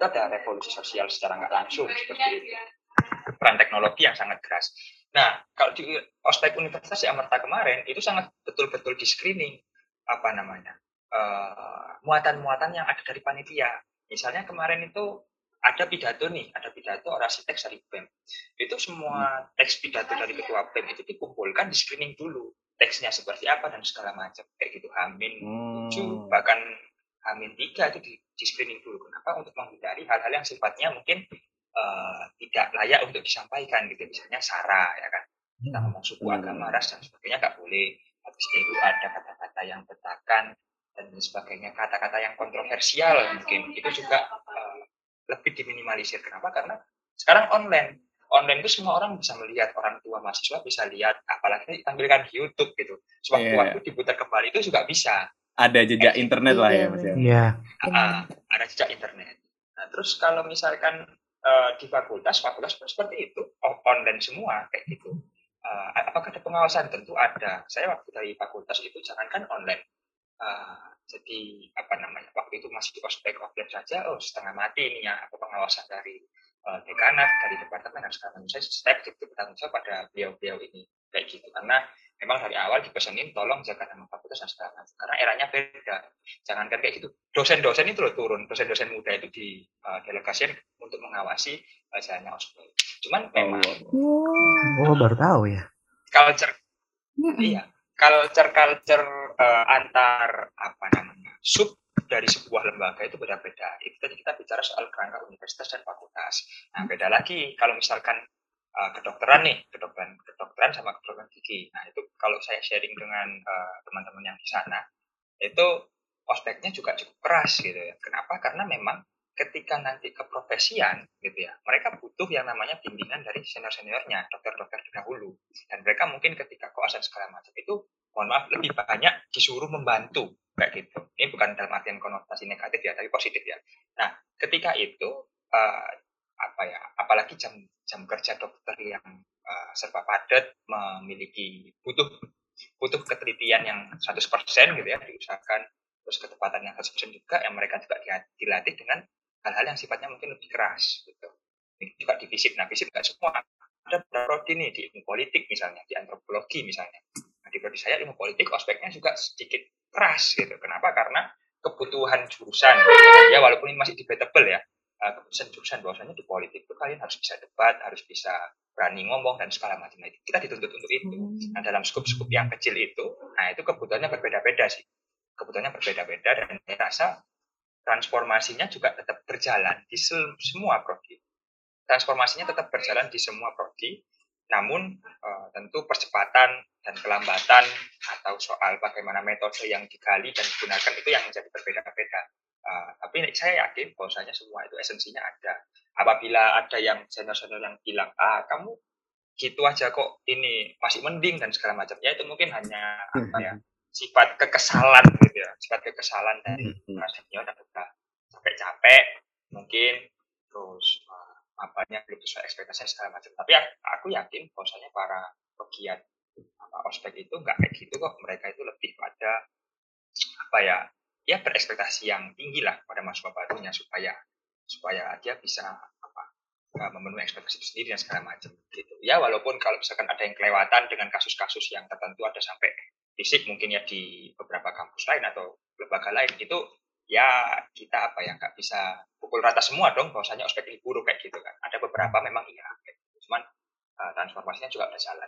itu ada revolusi sosial secara nggak langsung seperti itu peran teknologi yang sangat keras nah kalau di ospek universitas di Amerta kemarin itu sangat betul-betul di screening apa namanya eh, muatan-muatan yang ada dari panitia misalnya kemarin itu ada pidato nih, ada pidato orasi teks dari BEM. Itu semua teks pidato dari ketua BEM itu dikumpulkan, di screening dulu. Teksnya seperti apa dan segala macam. Kayak gitu, Hamin Hmm. 7, bahkan Hamin 3 itu di, di screening dulu. Kenapa? Untuk menghindari hal-hal yang sifatnya mungkin eh, tidak layak untuk disampaikan gitu. Misalnya SARA, ya kan. Kita ngomong suku Hmm. agama, ras, dan sebagainya nggak boleh. Habis itu ada kata-kata yang betakan, dan sebagainya kata-kata yang kontroversial mungkin itu juga eh, lebih diminimalisir kenapa karena sekarang online online itu semua orang bisa melihat orang tua mahasiswa bisa lihat apalagi ditampilkan di YouTube gitu sewaktu-waktu diputar kembali itu juga bisa Ada jejak internet lah ya Iya, mas ya. Iya. Ah, ada jejak internet. Nah, terus kalau misalkan eh, di fakultas fakultas pun seperti itu. Online semua kayak gitu. Eh, apakah ada pengawasan? Tentu ada. Saya waktu dari fakultas itu jangankan online. Eh, jadi apa namanya waktu itu masih di ospek offline saja oh setengah mati ini ya apa pengawasan dari eh, dekanat dari departemen dan segala macam. Saya step itu bertanggung jawab pada beliau-beliau ini kayak gitu. Karena memang dari awal dipesenin tolong jaga nama fakultas dan segala macam karena eranya beda jangan kan kayak gitu dosen-dosen itu loh turun dosen-dosen muda itu di uh, delegasikan untuk mengawasi uh, jalannya ospek cuman memang Wow. Oh, baru tahu ya. culture Mm-mm. iya culture culture uh, antar apa namanya sub dari sebuah lembaga itu beda-beda. Itu tadi kita bicara soal kerangka universitas dan fakultas. Nah, beda lagi kalau misalkan uh, kedokteran nih, kedokteran kedokteran sama kedokteran gigi. Nah, itu kalau saya sharing dengan uh, teman-teman yang di sana, itu ospeknya juga cukup keras gitu ya. Kenapa? Karena memang ketika nanti keprofesian gitu ya, mereka butuh yang namanya bimbingan dari senior-seniornya, dokter-dokter terdahulu. Dan mereka mungkin ketika koas segala macam itu, mohon maaf, lebih banyak disuruh membantu kayak gitu. Ini bukan dalam artian konotasi negatif ya, tapi positif ya. Nah, ketika itu uh, apa ya, apalagi jam jam kerja dokter yang uh, serba padat, memiliki butuh butuh ketelitian yang 100% gitu ya, diusahakan terus ketepatan yang 100% juga yang mereka juga dilatih dengan hal-hal yang sifatnya mungkin lebih keras gitu. Ini juga di FISIP. Nah, FISIP nggak semua. Ada prodi nih di ilmu politik misalnya, di antropologi misalnya. Nah, di prodi saya ilmu politik ospeknya juga sedikit keras gitu. Kenapa? Karena kebutuhan jurusan. Ya walaupun ini masih debatable ya. Eh, keputusan jurusan bahwasanya di politik itu kalian harus bisa debat, harus bisa berani ngomong dan segala macam itu. Kita dituntut untuk itu. Nah, dalam skup-skup yang kecil itu, nah itu kebutuhannya berbeda-beda sih. Kebutuhannya berbeda-beda dan saya rasa transformasinya juga tetap berjalan di semua prodi. Transformasinya tetap berjalan di semua prodi, namun eh, tentu percepatan dan kelambatan atau soal bagaimana metode yang digali dan digunakan itu yang menjadi berbeda-beda. Eh, tapi saya yakin bahwasanya semua itu esensinya ada. Apabila ada yang senior-senior yang bilang, ah kamu gitu aja kok ini masih mending dan segala macam, ya itu mungkin hanya apa ya sifat kekesalan gitu ya, sifat kekesalan dari para senior dan udah capek-capek mungkin terus uh, apanya belum sesuai ekspektasi segala macam. Tapi ya, aku yakin bahwasanya para pegiat apa, ospek itu nggak kayak gitu kok. Mereka itu lebih pada apa ya ya berekspektasi yang tinggi lah pada mahasiswa barunya supaya supaya dia bisa apa uh, memenuhi ekspektasi itu sendiri dan segala macam gitu. Ya walaupun kalau misalkan ada yang kelewatan dengan kasus-kasus yang tertentu ada sampai fisik mungkin ya di beberapa kampus lain atau lembaga lain itu ya kita apa ya nggak bisa pukul rata semua dong bahwasanya ospek ini buruk kayak gitu kan ada beberapa memang iya gitu. cuman uh, transformasinya juga berjalan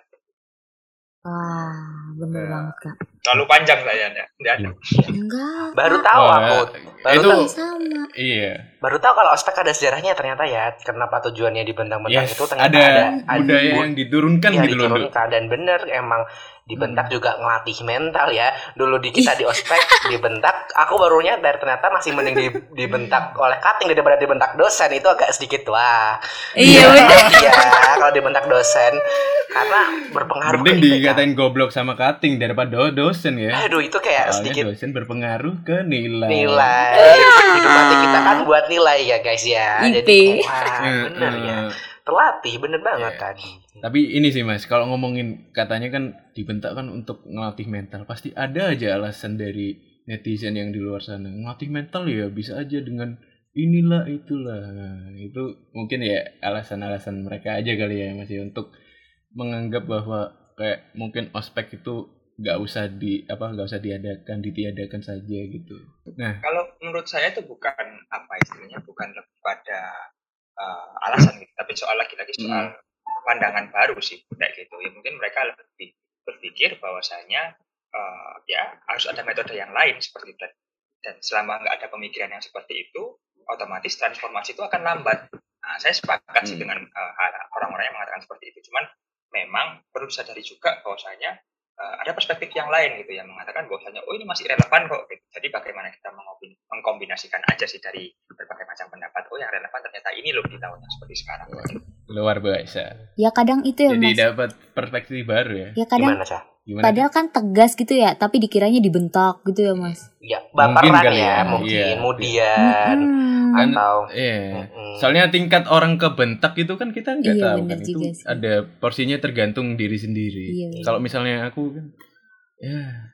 Wah, bener Ya. banget kak. Terlalu panjang saya ya Nggak ada. Enggak. Baru tahu Oh, aku. Baru itu tahu. sama. iya. Baru tahu kalau ospek ada sejarahnya ternyata ya. Kenapa tujuannya dibentang-bentang Yes, itu ternyata ada, ada, budaya bu- yang diturunkan yang gitu diturunkan dan bener emang dibentak juga ngelatih mental ya dulu di kita di ospek dibentak aku baru nyadar ternyata masih mending di, dibentak oleh cutting daripada dibentak dosen itu agak sedikit wah Iya bener. ya kalau dibentak dosen karena berpengaruh Mending ke IPK. dikatain goblok sama cutting daripada do- dosen ya. aduh itu kayak Soalnya sedikit dosen berpengaruh ke nilai. nilai hidup mati kita kan buat nilai ya guys ya IP. jadi wah Eh, bener ya eh. terlatih bener banget Iya. tadi Tapi ini sih mas, kalau ngomongin katanya kan dibentak kan untuk ngelatih mental, pasti ada aja alasan dari netizen yang di luar sana. Ngelatih mental ya bisa aja dengan inilah itulah. Nah, itu mungkin ya alasan-alasan mereka aja kali ya mas ya untuk menganggap bahwa kayak mungkin ospek itu nggak usah di apa nggak usah diadakan ditiadakan saja gitu. Nah, kalau menurut saya itu bukan apa istilahnya bukan lebih pada uh, alasan gitu tapi soal lagi-lagi soal pandangan baru sih kayak gitu. Ya mungkin mereka lebih berpikir bahwasanya uh, ya harus ada metode yang lain seperti itu. Dan selama nggak ada pemikiran yang seperti itu otomatis transformasi itu akan lambat. Nah, saya sepakat sih Hmm. dengan uh, orang-orang yang mengatakan seperti itu. Cuman memang perlu disadari juga bahwasanya uh, ada perspektif yang lain gitu yang mengatakan bahwasanya oh ini masih relevan kok gitu. jadi bagaimana kita mengkombinasikan aja sih dari berbagai macam pendapat oh yang relevan ternyata ini loh di tahun yang seperti sekarang luar biasa. Ya kadang itu ya Jadi mas. dapat perspektif baru ya. Ya kadang gimana sih Gimana? padahal kan tegas gitu ya, tapi dikiranya dibentak gitu ya mas. ya Mungkin baperan kali ya, ya, mungkin iya. kemudian. Kan- atau Iya. Mm-mm. Soalnya tingkat orang kebentak itu kan kita nggak Iya, tahu kan itu sih. ada porsinya tergantung diri sendiri. Iya. Kalau misalnya aku kan ya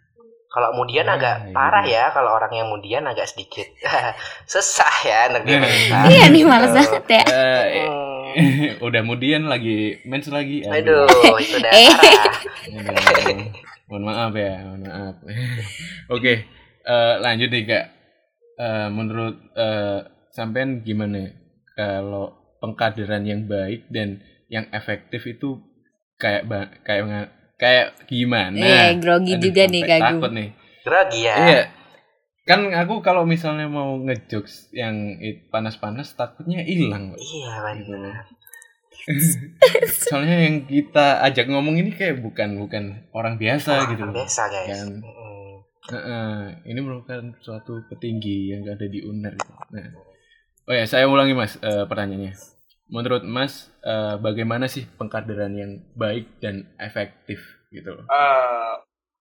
Kalau kemudian Nah, agak gitu. parah ya, kalau orang yang kemudian agak sedikit susah ya mental. Iya nih males Gitu. banget ya. Hmm. udah kemudian lagi mens lagi. Aduh, itu udah parah. Aduh, mohon maaf ya, mohon maaf. Oke, eh, lanjut nih kak. Eh, menurut eh, sampean gimana kalau pengkaderan yang baik dan yang efektif itu kayak ba- kayak kayak gimana? Eh, grogi Aduh, juga nih, Kak. Takut nih. Grogi ya. Iya. Kan aku kalau misalnya mau ngejokes yang it- panas-panas takutnya hilang. Pak. Iya, Gitu. benar. Soalnya yang kita ajak ngomong ini kayak bukan bukan orang biasa gitu. loh. Biasa, guys. Kan. Mm. Heeh, ini merupakan suatu petinggi yang ada di UNER. gitu. Nah, oh ya saya ulangi mas eh, pertanyaannya. Menurut mas eh, bagaimana sih pengkaderan yang baik dan efektif gitu? Eh,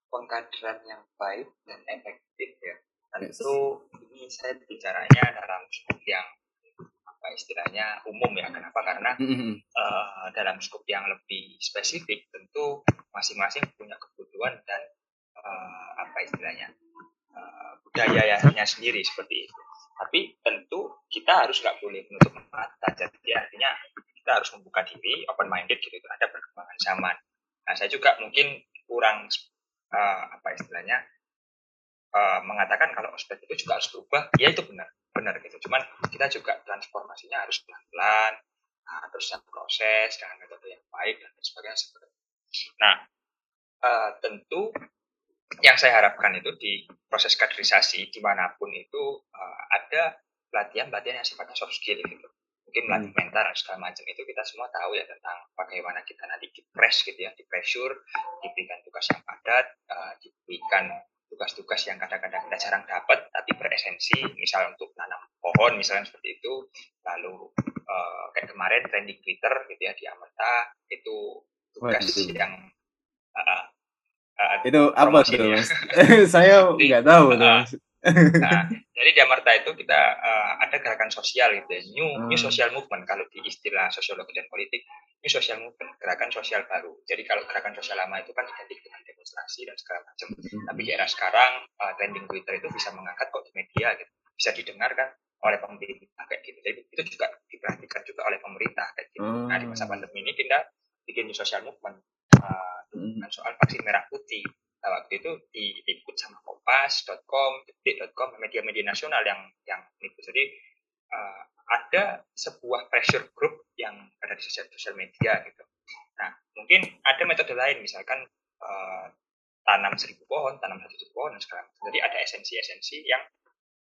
pengkaderan yang baik dan efektif ya tentu ini saya bicaranya dalam skup yang apa istilahnya umum ya kenapa karena eh, dalam skup yang lebih spesifik tentu masing-masing punya kebutuhan dan eh, apa istilahnya eh, budayanya sendiri seperti itu. Tapi tentu kita harus nggak boleh menutup mata. Jadi artinya kita harus membuka diri, open minded gitu terhadap perkembangan zaman. Nah saya juga mungkin kurang eh, apa istilahnya eh, mengatakan kalau ospek itu juga harus berubah. Ya itu benar, benar gitu. Cuman kita juga transformasinya harus pelan-pelan, nah, terus yang proses dengan metode yang baik dan sebagainya seperti itu. Nah, eh, tentu yang saya harapkan itu di proses kaderisasi di mana pun itu eh, ada pelatihan-pelatihan yang sifatnya soft skill gitu. Mungkin melatih mental dan segala macam itu kita semua tahu ya tentang bagaimana kita nanti di press gitu ya, di pressure, diberikan tugas yang padat, eh, diberikan tugas-tugas yang kadang-kadang kita jarang dapat tapi beresensi, misal untuk nanam pohon misalnya seperti itu, lalu eh, kayak kemarin trending Twitter gitu ya di Amerta itu tugas Waduh. yang eh, eh, Itu apa tuh mas? saya nggak tahu Ah. mas. Nah, jadi di Amarta itu kita eh, ada gerakan sosial gitu ya, new, new Hmm. social movement kalau di istilah sosiologi dan politik, new social movement, gerakan sosial baru. Jadi kalau gerakan sosial lama itu kan identik dengan demonstrasi dan segala macam. Tapi di era sekarang eh, trending Twitter itu bisa mengangkat kok di media gitu, bisa didengarkan oleh pemerintah kayak gitu. Jadi itu juga diperhatikan juga oleh pemerintah kayak gitu. Nah di masa Hmm. pandemi ini kita bikin new social movement eh, dengan soal vaksin merah putih. Nah, waktu itu diikut sama Kompas.com, Detik.com, media-media nasional yang yang itu. Jadi eh, ada sebuah pressure group yang ada di sosial, sosial media gitu. Nah, mungkin ada metode lain, misalkan eh, tanam seribu pohon, tanam satu juta pohon dan segala macam. Jadi ada esensi-esensi yang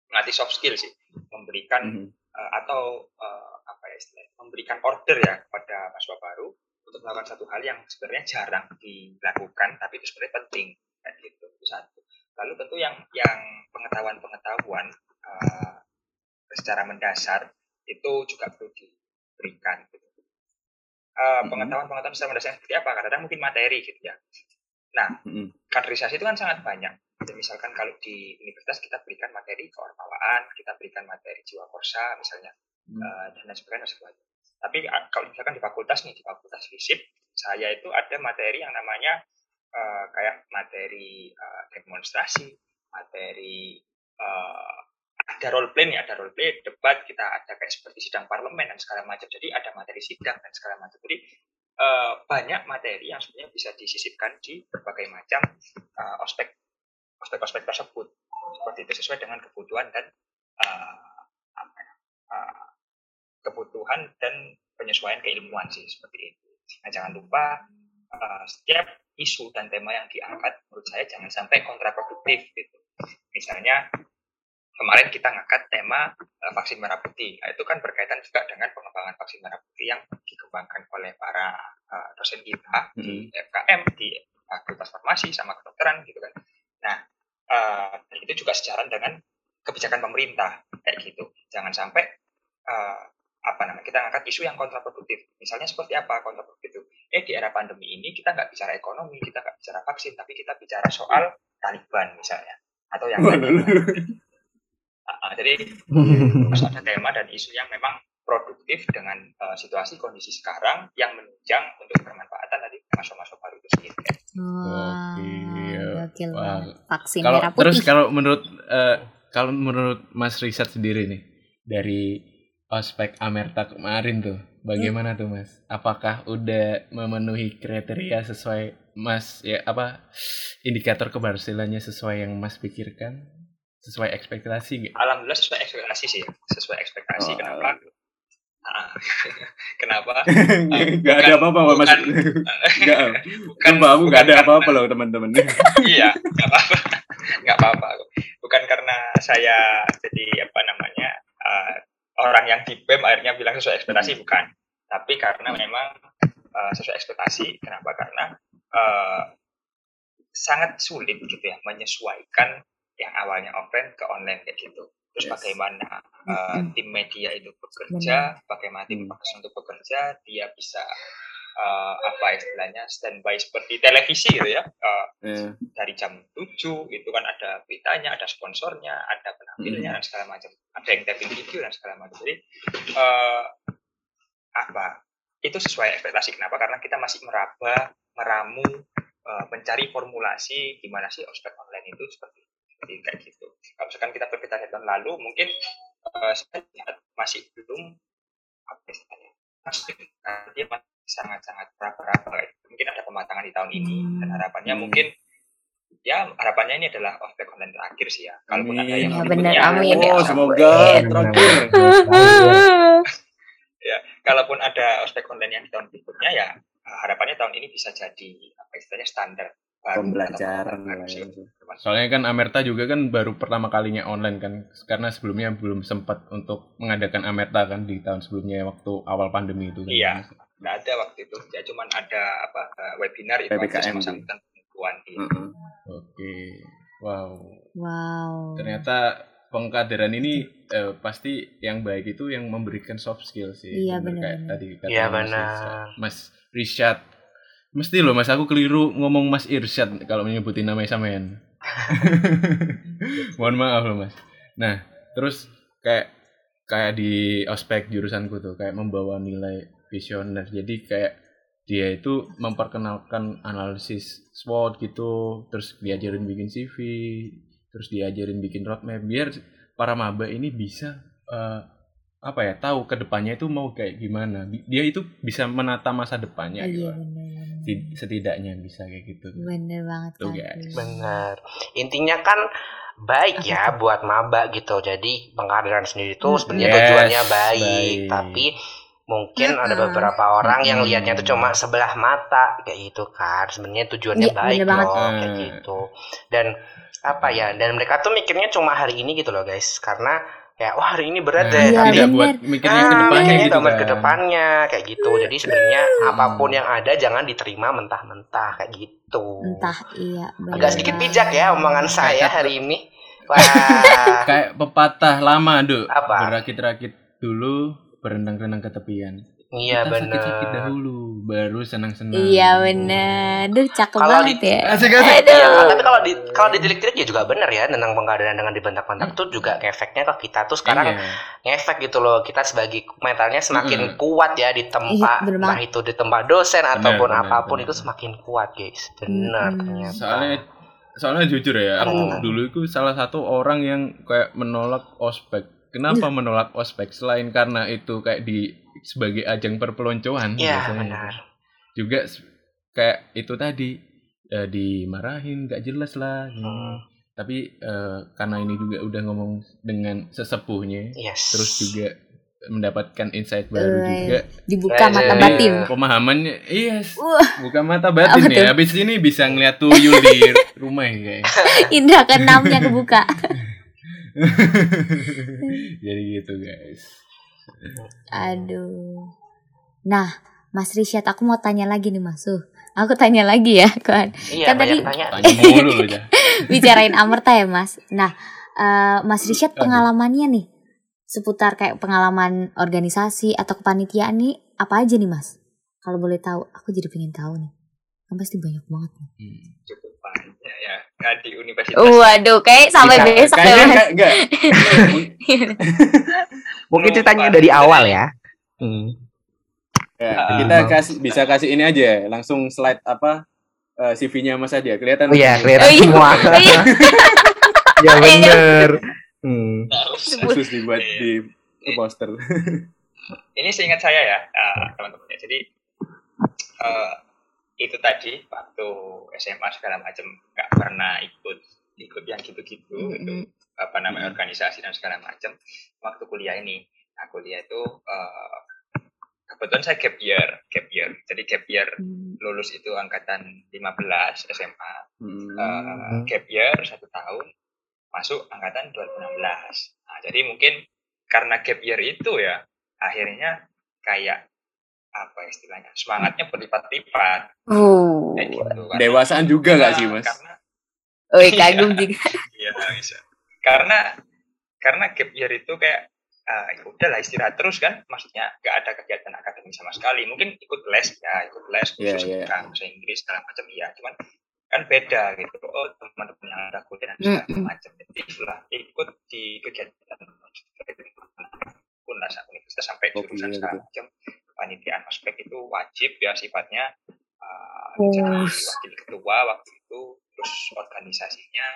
melatih soft skill sih, memberikan Mhm. eh, atau eh, apa ya istilahnya, memberikan order ya kepada mahasiswa baru untuk melakukan satu hal yang sebenarnya jarang dilakukan tapi itu sebenarnya penting kayak gitu itu satu lalu tentu yang yang pengetahuan-pengetahuan eh, secara mendasar itu juga perlu diberikan gitu. Mhm. pengetahuan-pengetahuan secara mendasar seperti apa kadang-kadang mungkin materi gitu ya nah Mhm. kaderisasi itu kan sangat banyak. Jadi misalkan kalau di universitas kita berikan materi keormawaan, kita berikan materi jiwa korsa misalnya, eh, dan lain sebagainya. sebagainya. Tapi ah, kalau misalkan di fakultas nih, di fakultas fisip, saya itu ada materi yang namanya eh, kayak materi eh, demonstrasi, materi eh, ada role play nih, ada role play, debat, kita ada kayak seperti sidang parlemen dan segala macam. Jadi ada materi sidang dan segala macam. Jadi eh, banyak materi yang sebenarnya bisa disisipkan di berbagai macam eh, ospek ospek-ospek tersebut seperti itu sesuai dengan kebutuhan dan eh, apa eh, kebutuhan dan penyesuaian keilmuan sih seperti itu. Nah jangan lupa eh, setiap isu dan tema yang diangkat menurut saya jangan sampai kontraproduktif gitu. Misalnya kemarin kita ngangkat tema eh, vaksin merah putih. Nah, itu kan berkaitan juga dengan pengembangan vaksin merah putih yang dikembangkan oleh para eh, dosen kita di FKM, di Fakultas Farmasi sama kedokteran gitu kan. Nah, dan itu juga sejalan dengan kebijakan pemerintah kayak gitu. Jangan sampai eh, apa namanya kita ngangkat isu yang kontraproduktif. Misalnya seperti apa kontraproduktif itu? Eh di era pandemi ini kita nggak bicara ekonomi, kita nggak bicara vaksin, tapi kita bicara soal Taliban misalnya atau yang lain. Ah, jadi harus ada tema dan isu yang memang produktif dengan eh, situasi kondisi sekarang yang menunjang untuk bermanfaatan tadi mahasiswa-mahasiswa baru itu sendiri. Wah, gokil Wah. Vaksin Kalau merah terus kalau menurut eh, kalau menurut Mas Riset sendiri nih dari ospek Amerta kemarin tuh bagaimana tuh mas? Apakah udah memenuhi kriteria sesuai mas ya apa indikator keberhasilannya sesuai yang mas pikirkan? Sesuai ekspektasi nggak? Alhamdulillah sesuai ekspektasi sih. Sesuai ekspektasi. Oh. Kenapa? Ah, kenapa? Gak ada apa-apa mas. bukan- Gak. Sumpah aku gak ada apa-apa loh teman-teman. iya, nggak apa-apa, nggak apa-apa. Bukan karena saya jadi apa namanya eh, orang yang di BEM akhirnya bilang sesuai ekspektasi bukan, tapi karena memang eh, sesuai ekspektasi. Kenapa? Karena eh, sangat sulit gitu ya menyesuaikan yang awalnya offline ke online kayak gitu. Terus Yes. bagaimana Mm-mm. tim media itu bekerja, bagaimana tim Hmm. produksi untuk bekerja, dia bisa eh, apa istilahnya standby seperti televisi gitu ya. Eh, Eh, dari jam 7 itu kan ada beritanya, ada sponsornya, ada penampilnya dan segala macam. Ada yang tapping video dan segala macam. Jadi eh, apa? Itu sesuai ekspektasi. Kenapa? Karena kita masih meraba, meramu, mencari formulasi di mana sih ospek online itu seperti, seperti kayak gitu. Kalau misalkan kita berpikir dari tahun lalu, mungkin eh, saya lihat masih belum apa istilahnya, dia masih sangat-sangat meraba-raba. Mungkin ada pematangan di tahun ini dan harapannya Hmm. mungkin ya harapannya ini adalah ospek online terakhir sih ya. Kalaupun ada yang Ya, bener, amin ya Oh Allah. semoga terakhir. kalaupun ada ospek online yang di tahun berikutnya ya harapannya tahun ini bisa jadi apa istilahnya standar Pembelajaran atau baru lah ya. Soalnya kan Amerta juga kan baru pertama kalinya online kan karena sebelumnya belum sempat untuk mengadakan Amerta kan di tahun sebelumnya waktu awal pandemi itu kan. Iya. Nggak ada waktu itu ya cuman ada apa eh, webinar itu PPKM di Heeh. Oke. Wow. Wow. Ternyata pengkaderan ini eh, pasti yang baik itu yang memberikan soft skill sih. Iya, benar-benar. tadi kata Iya, Mas benar. Mas Rishad. Mesti loh Mas aku keliru ngomong Mas Irsyad kalau menyebutin namanya sampean. Mohon maaf loh Mas. Nah, terus kayak kayak di ospek jurusanku tuh kayak membawa nilai visioner. Jadi kayak dia itu memperkenalkan analisis SWOT gitu, terus diajarin bikin CV, terus diajarin bikin roadmap biar para maba ini bisa eh, apa ya tahu ke depannya itu mau kayak gimana. Dia itu bisa menata masa depannya gitu. Iya bener. Tid- Setidaknya bisa kayak gitu. Bener banget Tuh, Kak. guys. Benar. Intinya kan baik ya buat maba gitu. Jadi pengkaderan sendiri tuh Mm-mm. sebenarnya Yes, tujuannya baik, baik. tapi mungkin ada Mm-mm. beberapa orang yang Mm-mm. lihatnya tuh cuma sebelah mata kayak gitu kan. Sebenarnya tujuannya Iya, baik bener banget. loh kayak Eh. gitu. Dan apa ya? Dan mereka tuh mikirnya cuma hari ini gitu loh guys. Karena kayak wah hari ini berat Nah, deh, Iya, tapi tidak bener. buat mikirnya Ah, ke depannya kayaknya gitu gambar kan. ke depannya kayak gitu. Jadi sebenarnya Hmm. apa pun yang ada jangan diterima mentah-mentah kayak gitu. Entah iya bener Agak sedikit bijak ya omongan saya Kayak- hari ini. Wah. Kayak pepatah lama, Duk. Apa? Berakit-rakit dulu, berenang-renang ke tepian. Iya Kita sakit-sakit benar. dahulu, baru senang-senang. Iya bener. Duh cakep Kalau banget di- ya. Asik asik. Aduh. Iya, tapi kalau di kalau ditilik-tilik ya juga benar ya tentang pengkaderan dengan dibentak-bentak tuh juga ngefeknya ke kita tuh sekarang Iya. ngefek gitu loh kita sebagai mentalnya semakin Mm-mm. kuat ya di tempat Iya, bener entah itu di tempat dosen ataupun bener, apa pun bener. itu semakin kuat guys benar Mm-mm. ternyata Soalnya soalnya jujur ya, aku Hmm. dulu itu salah satu orang yang kayak menolak ospek. Kenapa menolak ospek? Selain karena itu kayak di sebagai ajang perpeloncoan iya biasanya. benar Juga kayak itu tadi eh, dimarahin, gak jelas lah. gini. Hmm. Tapi eh, karena ini juga udah ngomong dengan sesepuhnya, yes terus juga mendapatkan insight baru Eh, juga. Dibuka Eh, mata batin. Pemahamannya, yes, Wah, bukan mata batin ya. Habis ini bisa ngeliat tuyul di rumah ya, kayak. indra keenamnya kebuka. Jadi gitu guys. Aduh. Nah, Mas Risyad, aku mau tanya lagi nih Mas. Uh, aku tanya lagi ya, kan. iya kan tadi- tanya ya. Bicarain Amerta ya, Mas. Nah, eh, Mas Aduh. pengalamannya nih seputar kayak pengalaman organisasi atau kepanitiaan nih apa aja nih, Mas? Kalau boleh tahu, aku jadi pengen tahu nih. Kan pasti banyak banget nih. Hmm. Ya Nggak di universitas Waduh, kayak sampai Bisa- besok ya, Mas. enggak. mungkin ceritanya dari awal ya hmm. Ya, Ah, kita kasih bisa kasih ini aja, langsung slide apa eh, CV-nya Mas aja kelihatan. oh iya Oh kelihatan iya. semua Oh iya. ya bener hmm. Khusus dibuat di poster. ini seingat saya ya uh, teman-teman ya. Jadi uh, itu tadi waktu SMA segala macam nggak pernah ikut ikut yang gitu-gitu Mm-mm. itu apa namanya organisasi dan segala macam. Waktu kuliah ini, nah kuliah itu uh, kebetulan saya gap year, gap year. Jadi gap year Hmm. lulus itu angkatan 15 SMA, Hmm. uh, gap year satu tahun masuk angkatan 2016. Nah, jadi mungkin karena gap year itu ya akhirnya kayak apa istilahnya semangatnya berlipat-lipat Oh. kayak gitu. Karena- Dewasaan juga nggak sih, Mas? Karena Oi, kagum juga. Iya bisa. Karena karena gap year itu kayak ya udahlah istirahat terus kan, maksudnya nggak ada kegiatan akademik sama sekali. Mungkin ikut les ya, ikut les Iya, khusus iya. yeah, bahasa Inggris segala macam iya. Cuman kan beda gitu. Oh teman-teman yang ada kuliah dan segala Mm-mm. macam. Jadi lah ikut di kegiatan pun lah universitas sampai Oh, jurusan iya, segala macam. Panitiaan ospek itu wajib ya sifatnya. ah, Oh. jadi wakil ketua waktu itu terus organisasinya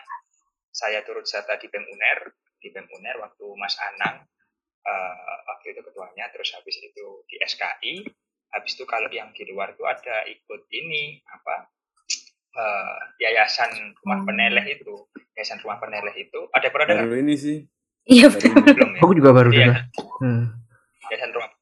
saya turut serta di BEM UNER di BEM UNER waktu Mas Anang eh, waktu itu ketuanya terus habis itu di SKI habis itu kalau yang di luar itu ada ikut ini apa eh, yayasan rumah Hmm. peneleh itu yayasan rumah peneleh itu ada pernah dengar Baru ini sih. Iya. Belum ya Aku juga baru Iya, dengar. Hmm. yayasan rumah Ah,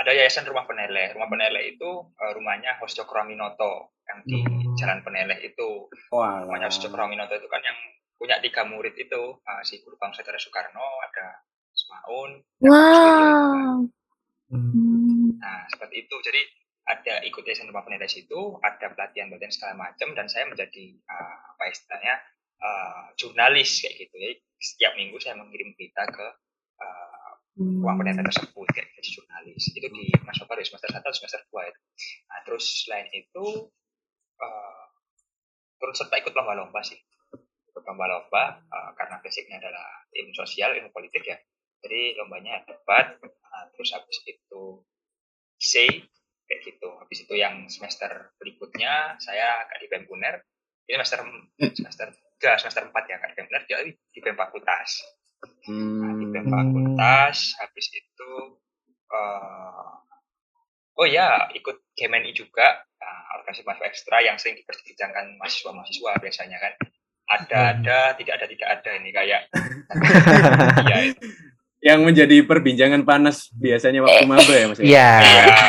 ada yayasan rumah peneleh rumah peneleh itu eh, rumahnya Hos Cokroaminoto yang di Hmm. Jalan Peneleh itu Wah. namanya Cokroaminoto itu kan yang punya tiga murid itu ah, si guru bangsa Saudara Soekarno ada Semaun Wow. Hmm. Hmm. nah seperti itu jadi ada ikut yayasan rumah peneleh itu ada pelatihan pelatihan segala macam dan saya menjadi ah, apa istilahnya ah, jurnalis kayak gitu jadi setiap minggu saya mengirim berita ke ah, ruang penelitian tersebut kayak jadi jurnalis. Itu di Mas ya semester satu semester dua itu. Nah terus selain itu eh turut serta ikut lomba-lomba sih. Ikut lomba-lomba eh, karena basicnya adalah ilmu sosial ilmu politik ya. Jadi lombanya debat nah, terus habis itu essay kayak gitu. Habis itu yang semester berikutnya saya agak di BEM UNER ini semester semester tiga semester empat ya kak di BEM UNER jadi di BEM fakultas Nah, Hmm. fakultas habis itu eh oh ya ikut GMNI juga nah, organisasi mahasiswa ekstra yang sering diperbincangkan mahasiswa-mahasiswa biasanya kan ada ada tidak ada tidak ada ini kayak itu. Yang menjadi perbincangan panas biasanya waktu maba ya, Mas? ya? Iya,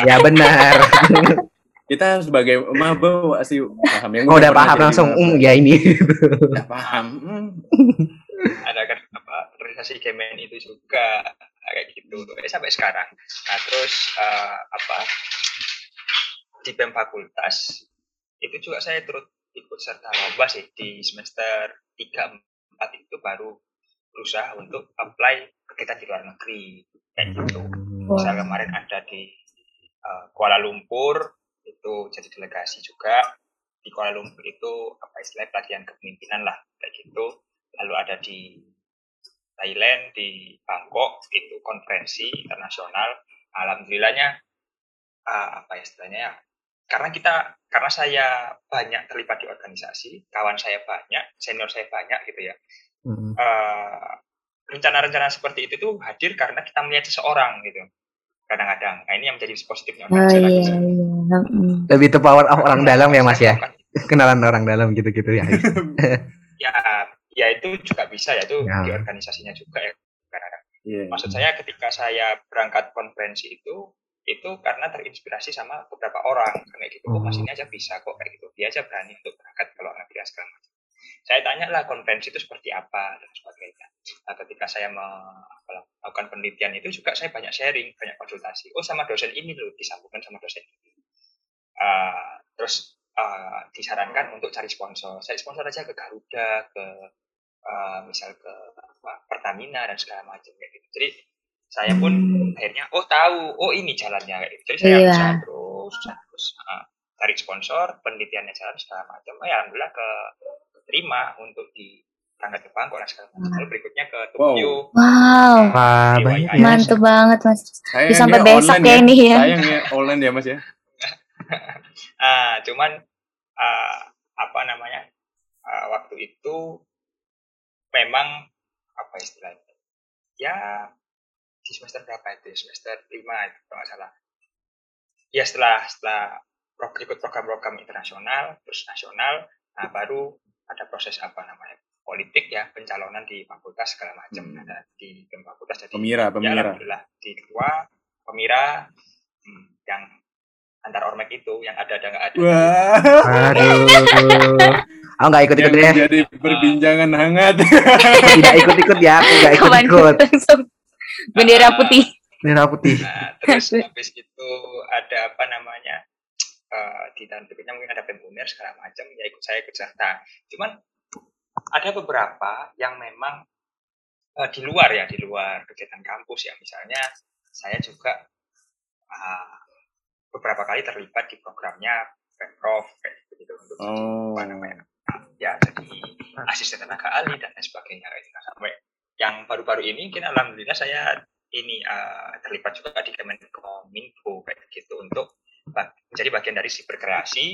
ya benar. Kita sebagai maba pasti paham yang Kau udah paham langsung, um, ya ini. Udah paham. Hmm. ada kan organisasi GMNI itu juga kayak gitu. Eh, sampai sekarang. Nah terus eh, apa? Di BEM fakultas itu juga saya turut ikut serta lomba sih. Di semester 3 4 itu baru berusaha untuk apply kegiatan di luar negeri. Kayak gitu. Misal kemarin ada di eh, Kuala Lumpur itu jadi delegasi juga. Di Kuala Lumpur itu apa istilah pelatihan kepemimpinan lah kayak gitu. Lalu ada di Thailand di Bangkok itu konferensi internasional alhamdulillahnya ah, apa ya istilahnya ya karena kita karena saya banyak terlibat di organisasi kawan saya banyak senior saya banyak gitu ya Hmm. eh, rencana-rencana seperti itu tuh hadir karena kita melihat seseorang gitu kadang-kadang nah ini yang menjadi positifnya Oh organisasi iya, lagi. iya. Mm. Lebih itu power of orang dalam ya mas ya. Melakukan- Kenalan orang dalam gitu-gitu ya. ya ya itu juga bisa ya itu Ya. di organisasinya juga ya kadang-kadang Iya. maksud saya ketika saya berangkat konferensi itu itu karena terinspirasi sama beberapa orang. Kayak gitu oh mas ini aja bisa kok kayak gitu. Dia aja berani untuk berangkat kalau nggak dia segala macam. Saya tanya lah konferensi itu seperti apa? dan sebagainya. Nah ketika saya me- melakukan penelitian itu juga saya banyak sharing banyak konsultasi. Oh sama dosen ini loh disambungkan sama dosen ini. Ah, terus ah, disarankan untuk cari sponsor. Saya sponsor aja ke Garuda ke ah, misal ke apa, Pertamina dan segala macam kayak gitu jadi saya pun akhirnya oh tahu oh ini jalannya kayak gitu. jadi saya Iya. usaha terus usaha terus ah, cari sponsor penelitiannya jalan segala macam ya alhamdulillah ke terima untuk di berangkat ke Bangkok dan segala macam lalu berikutnya ke Tokyo Wow. Wah, Iya, banyak ya. Mantap banget mas. Bisa sampai besok online ya ini ya. Sayangnya online ya, Mas ya. Ah, cuman ah, apa namanya ah, waktu itu memang apa istilahnya ya di semester berapa itu semester lima itu kalau nggak salah ya setelah setelah ikut program-program internasional terus nasional nah baru ada proses apa namanya politik ya pencalonan di fakultas segala macam Hmm. ada di di fakultas jadi Pemira, ya pemira. alhamdulillah di ketua pemira hmm, yang antar ormek itu yang ada ada nggak ada Wah. Aduh. Aku nggak ikut-ikut Yang deh. menjadi perbincangan hangat. Aku tidak ikut-ikut ya. Aku nggak ikut-ikut. langsung bendera Ah. putih. Merah putih. Nah, terus habis itu ada apa namanya eh, di tahun berikutnya mungkin ada pemuner segala macam ya ikut saya ikut serta. Cuman ada beberapa yang memang eh, di luar ya di luar kegiatan kampus ya misalnya saya juga ah, beberapa kali terlibat di programnya pemprov kayak gitu untuk Oh. apa namanya ya jadi asisten tenaga ahli dan lain sebagainya kayak gitu. sampai yang baru-baru ini mungkin alhamdulillah saya ini eh, terlibat juga di Kemenkominfo kayak gitu untuk menjadi bagian dari siberkreasi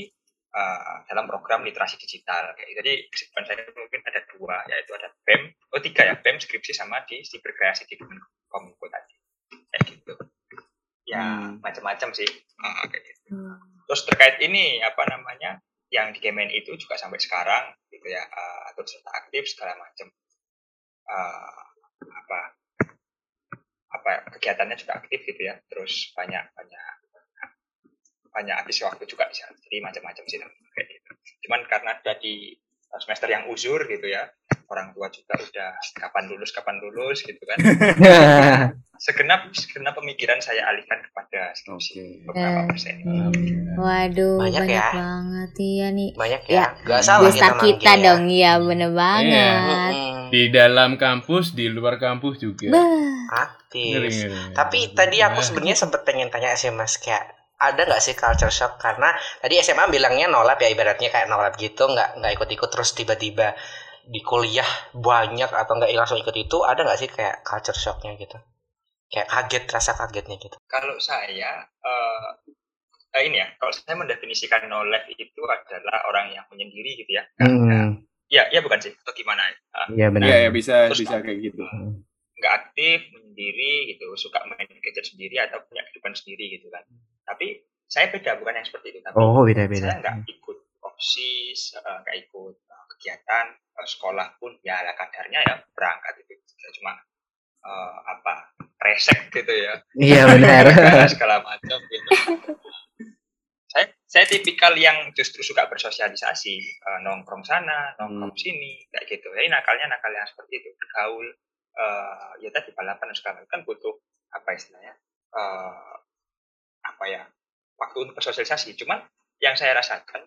eh, dalam program literasi digital kayak gitu. Jadi kesibukan saya mungkin ada dua yaitu ada BEM oh tiga ya BEM skripsi sama di siberkreasi di Kemenkominfo tadi kayak gitu ya Hmm. macam-macam sih kayak gitu. Terus terkait ini apa namanya yang di Kemen itu juga sampai sekarang gitu ya eh, terus serta aktif segala macam Eh, apa apa kegiatannya juga aktif gitu ya terus banyak banyak banyak habis waktu juga di sana. jadi macam-macam sih teman-teman, kayak gitu cuman karena ada di semester yang uzur gitu ya orang tua juga udah kapan lulus kapan lulus gitu kan segenap segenap pemikiran saya alihkan kepada skripsi Oke. beberapa persen Waduh, Banyak banyak, ya. banget iya nih. Banyak Ya, ya. Gak salah kita kita manggil dong, iya bener banget. Mm-mm. Di dalam kampus, di luar kampus juga. Bah, Aktif. Ngeri, ngeri. Tapi tadi aku Nah. sebenarnya sempet pengen tanya sih mas kayak ada nggak sih culture shock? Karena tadi SMA bilangnya nolap ya ibaratnya kayak nolap gitu nggak nggak ikut-ikut terus tiba-tiba di kuliah banyak atau nggak langsung ikut itu ada nggak sih kayak culture shocknya gitu? Kayak kaget rasa kagetnya gitu. Kalau saya eh eh, ini ya kalau saya mendefinisikan no life itu adalah orang yang menyendiri gitu ya. Hmm, ya ya bukan sih atau gimana ya? Eh, Iya benar. Iya, ya bisa Terus- bisa kayak gitu. nggak aktif menyendiri gitu suka main gadget sendiri atau punya kehidupan sendiri gitu kan tapi saya beda bukan yang seperti itu tapi Oh beda-beda. saya nggak ikut osis eh, nggak ikut eh, kegiatan eh, sekolah pun ya ala kadarnya ya berangkat itu saya cuma eh, apa resek gitu ya Iya benar. segala macam gitu saya saya tipikal yang justru suka bersosialisasi eh, nongkrong sana nongkrong Hmm. sini kayak gitu jadi nakalnya nakal yang seperti itu bergaul eh, ya tadi balapan dan segala macam kan butuh apa istilahnya apa ya waktu untuk bersosialisasi. Cuman yang saya rasakan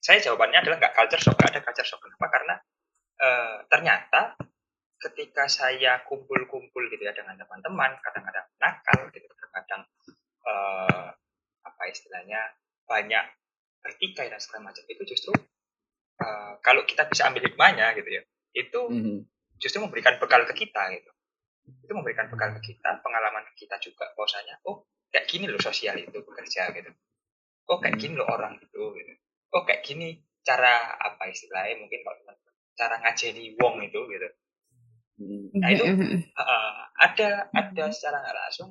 saya jawabannya adalah nggak culture shock nggak ada culture shock. Kenapa? Karena eh, ternyata ketika saya kumpul-kumpul gitu ya dengan teman-teman kadang-kadang nakal gitu kadang-kadang eh, apa istilahnya banyak bertikai dan segala macam itu justru eh, kalau kita bisa ambil hikmahnya gitu ya itu Mhm. justru memberikan bekal ke kita gitu. Itu memberikan bekal ke kita pengalaman ke kita juga bahwasanya oh kayak gini loh sosial itu bekerja gitu. Oh kayak gini loh orang itu gitu. Oh kayak gini cara apa istilahnya mungkin kalau cara ngajeni wong itu gitu. Mhm. Nah, itu- uh, ada ada secara nggak langsung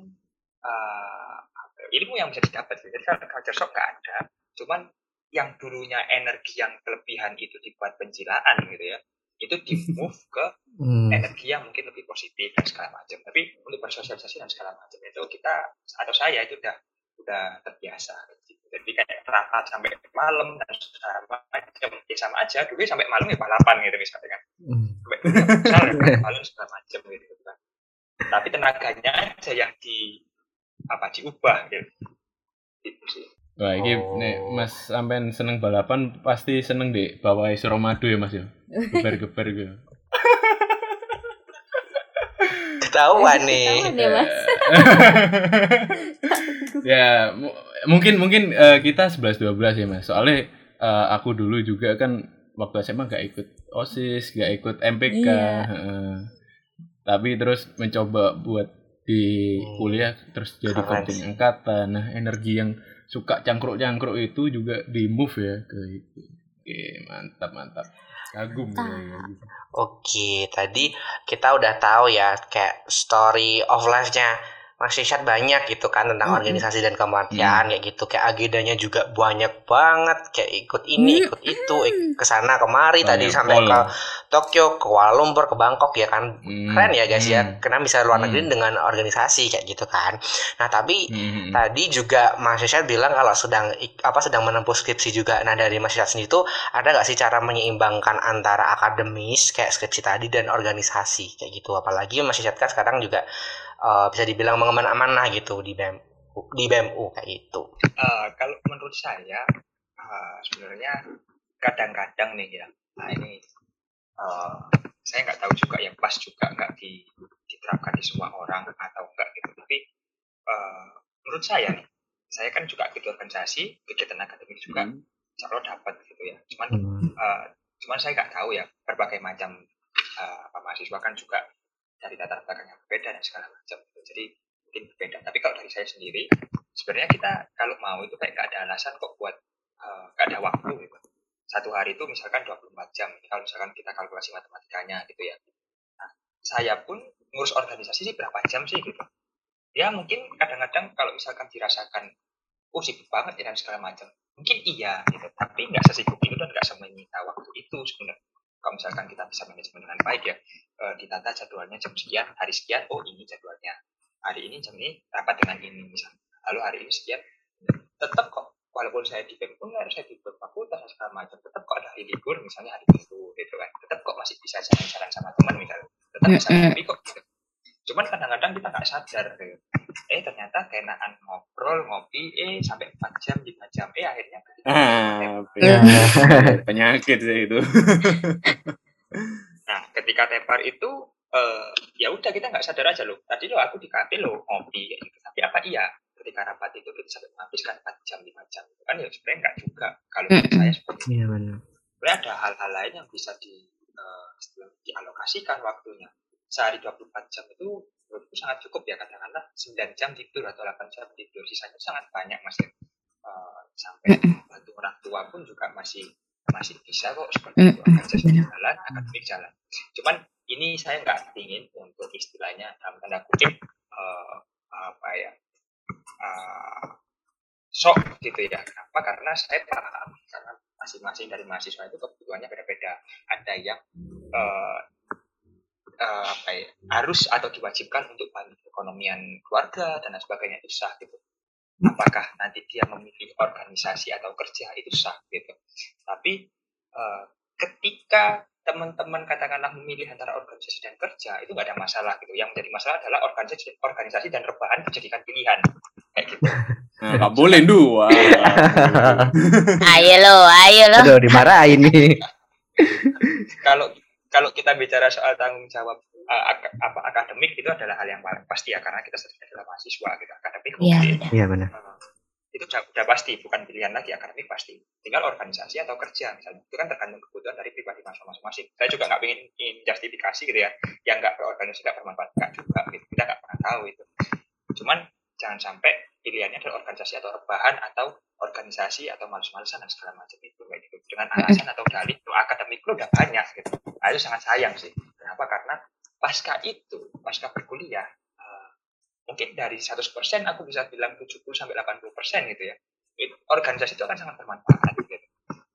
uh, ilmu yang bisa didapat gitu. jadi kalau culture shock nggak ada. Cuman yang dulunya energi yang kelebihan itu dibuat pencilaan gitu ya itu di move ke Hmm. energi yang mungkin lebih positif dan segala macam. Tapi untuk bersosialisasi dan segala macam itu kita atau saya itu udah udah terbiasa. Gitu. jadi kayak rapat sampai malam dan segala macam. Ya sama aja. Dulu sampai malam ya balapan gitu misalnya kan. Hmm. sampai ya ya malam segala macam gitu kan. Tapi tenaganya aja yang di apa diubah gitu. Itu sih Wah, ini Oh. nek Mas sampean seneng balapan pasti seneng deh bawa Suramadu ya Mas ya. Geber-geber gitu. ketahuan nih Ketahuan ya, Mas. ya, mu- mungkin mungkin eh, kita 11 12 ya Mas. Soalnya eh, aku dulu juga kan waktu SMA gak ikut OSIS, gak ikut MPK. Iya. heeh. Tapi terus mencoba buat di Hmm. kuliah terus jadi Keren sih. angkatan. Nah, energi yang suka cangkruk-cangkruk itu juga di move ya ke itu. Oke, mantap mantap. kagum ya, kagum. Oke, tadi kita udah tahu ya kayak story of life-nya Mas Isyad banyak gitu kan tentang Mm-mm. organisasi dan kemanusiaan kayak gitu. Kayak agendanya juga banyak banget kayak ikut ini, ikut itu, ik- ke sana kemari tadi Banyak sampai pol. ke Tokyo, ke Kuala Lumpur, ke Bangkok ya kan. Hmm, Keren ya guys ya. hmm, Karena bisa luar Hmm. negeri dengan organisasi kayak gitu kan. Nah, tapi hmm, hmm, hmm. Tadi juga Mas Isyad bilang kalau sedang apa sedang menempuh skripsi juga. Nah dari Mas Isyad sendiri tuh ada nggak sih cara menyeimbangkan antara akademis kayak skripsi tadi dan organisasi kayak gitu. Apalagi Mas Isyad kan sekarang juga eh, bisa dibilang mengemban amanah gitu di BEM di BMU kayak gitu. Eh, kalau menurut saya eh, sebenarnya kadang-kadang nih ya nah ini eh, saya nggak tahu juga yang pas juga nggak di, diterapkan di semua orang atau enggak gitu tapi eh, menurut saya nih saya kan juga ikut organisasi kegiatan akademik juga Hmm. kalau dapat gitu ya cuman Hmm. eh, cuman saya nggak tahu ya berbagai macam eh, apa, mahasiswa kan juga dari latar belakang yang berbeda dan segala macam gitu. jadi mungkin berbeda. Tapi kalau dari saya sendiri sebenarnya kita kalau mau itu kayak nggak ada alasan kok buat eh, nggak ada waktu gitu. Satu hari itu misalkan 24 jam. Kalau misalkan kita kalkulasi matematikanya gitu ya. Nah, saya pun ngurus organisasi sih berapa jam sih gitu. Ya mungkin kadang-kadang kalau misalkan dirasakan oh sibuk banget ya dan segala macam. Mungkin iya gitu. Tapi nggak sesibuk itu dan nggak semenyita waktu itu sebenarnya kalau misalkan kita bisa manajemen dengan baik ya eh, ditata jadwalnya jam sekian hari sekian oh ini jadwalnya hari ini jam ini rapat dengan ini misalnya lalu hari ini sekian tetap kok walaupun saya di harus saya di fakultas segala macam tetap kok ada hari libur misalnya hari minggu gitu kan tetap kok masih bisa jalan-jalan sama teman misalnya tetap bisa Mm-mm. ngopi kok gitu. Cuman kadang-kadang kita nggak sadar gitu. eh ternyata keenaan ngobrol ngopi eh sampai 4 jam 5 jam eh akhirnya Ah, Ya. penyakit sih itu. Nah, ketika tepar itu eh ya udah kita nggak sadar aja loh. Tadi lo aku di kafe lo ngopi kayak gitu. Tapi apa iya ketika rapat itu kita sampai menghabiskan 4 jam 5 jam itu kan ya sebenarnya nggak juga kalau menurut saya seperti itu. Iya benar. Sebenarnya ada hal-hal lain yang bisa di eh, dialokasikan waktunya. Sehari 24 jam itu menurutku sangat cukup ya katakanlah 9 jam tidur atau 8 jam tidur. Sisanya sangat banyak mas. Ya. Eh, sampai bantu orang tua pun juga masih masih bisa kok seperti itu. Benar. jalan akademik jalan. Cuman ini saya nggak ingin untuk istilahnya dalam tanda kutip eh, apa ya eh, sok gitu ya. Kenapa? Karena saya paham karena masing-masing dari mahasiswa itu kebutuhannya beda-beda. Ada yang eh, eh, apa ya harus atau diwajibkan untuk bantu perekonomian keluarga dan lain sebagainya itu sah gitu. Apakah nanti dia memilih organisasi atau kerja itu sah gitu. Tapi eh, ketika teman-teman katakanlah memilih antara organisasi dan kerja itu nggak ada masalah gitu. Yang menjadi masalah adalah organisasi organisasi dan rebahan dijadikan pilihan. Kayak gitu. Nah, nggak boleh dua. Ayo lo, ayo lo. Aduh dimarahin nih. kalau kalau kita bicara soal tanggung jawab eh, ak- apa akademik itu adalah hal yang paling pasti ya karena kita sedang adalah mahasiswa gitu akademik Iya, mungkin, benar. Iya benar. eh, itu udah, udah pasti bukan pilihan lagi akademik pasti. Tinggal organisasi atau kerja misalnya. Itu kan tergantung kebutuhan dari pribadi masing-masing. Saya juga nggak ingin ingin justifikasi gitu ya yang nggak berorganisasi nggak bermanfaat nggak juga gitu. Kita nggak pernah tahu itu. Cuman jangan sampai pilihannya adalah organisasi atau rebahan atau organisasi atau males-malesan dan segala macam itu. Kayak gitu. Dengan alasan atau dalih lo akademik lo udah banyak gitu. Nah, itu sangat sayang sih. Kenapa? Karena pasca itu pasca berkuliah eh, mungkin dari 100% aku bisa bilang 70 sampai 80% gitu ya itu, organisasi itu akan sangat bermanfaat gitu.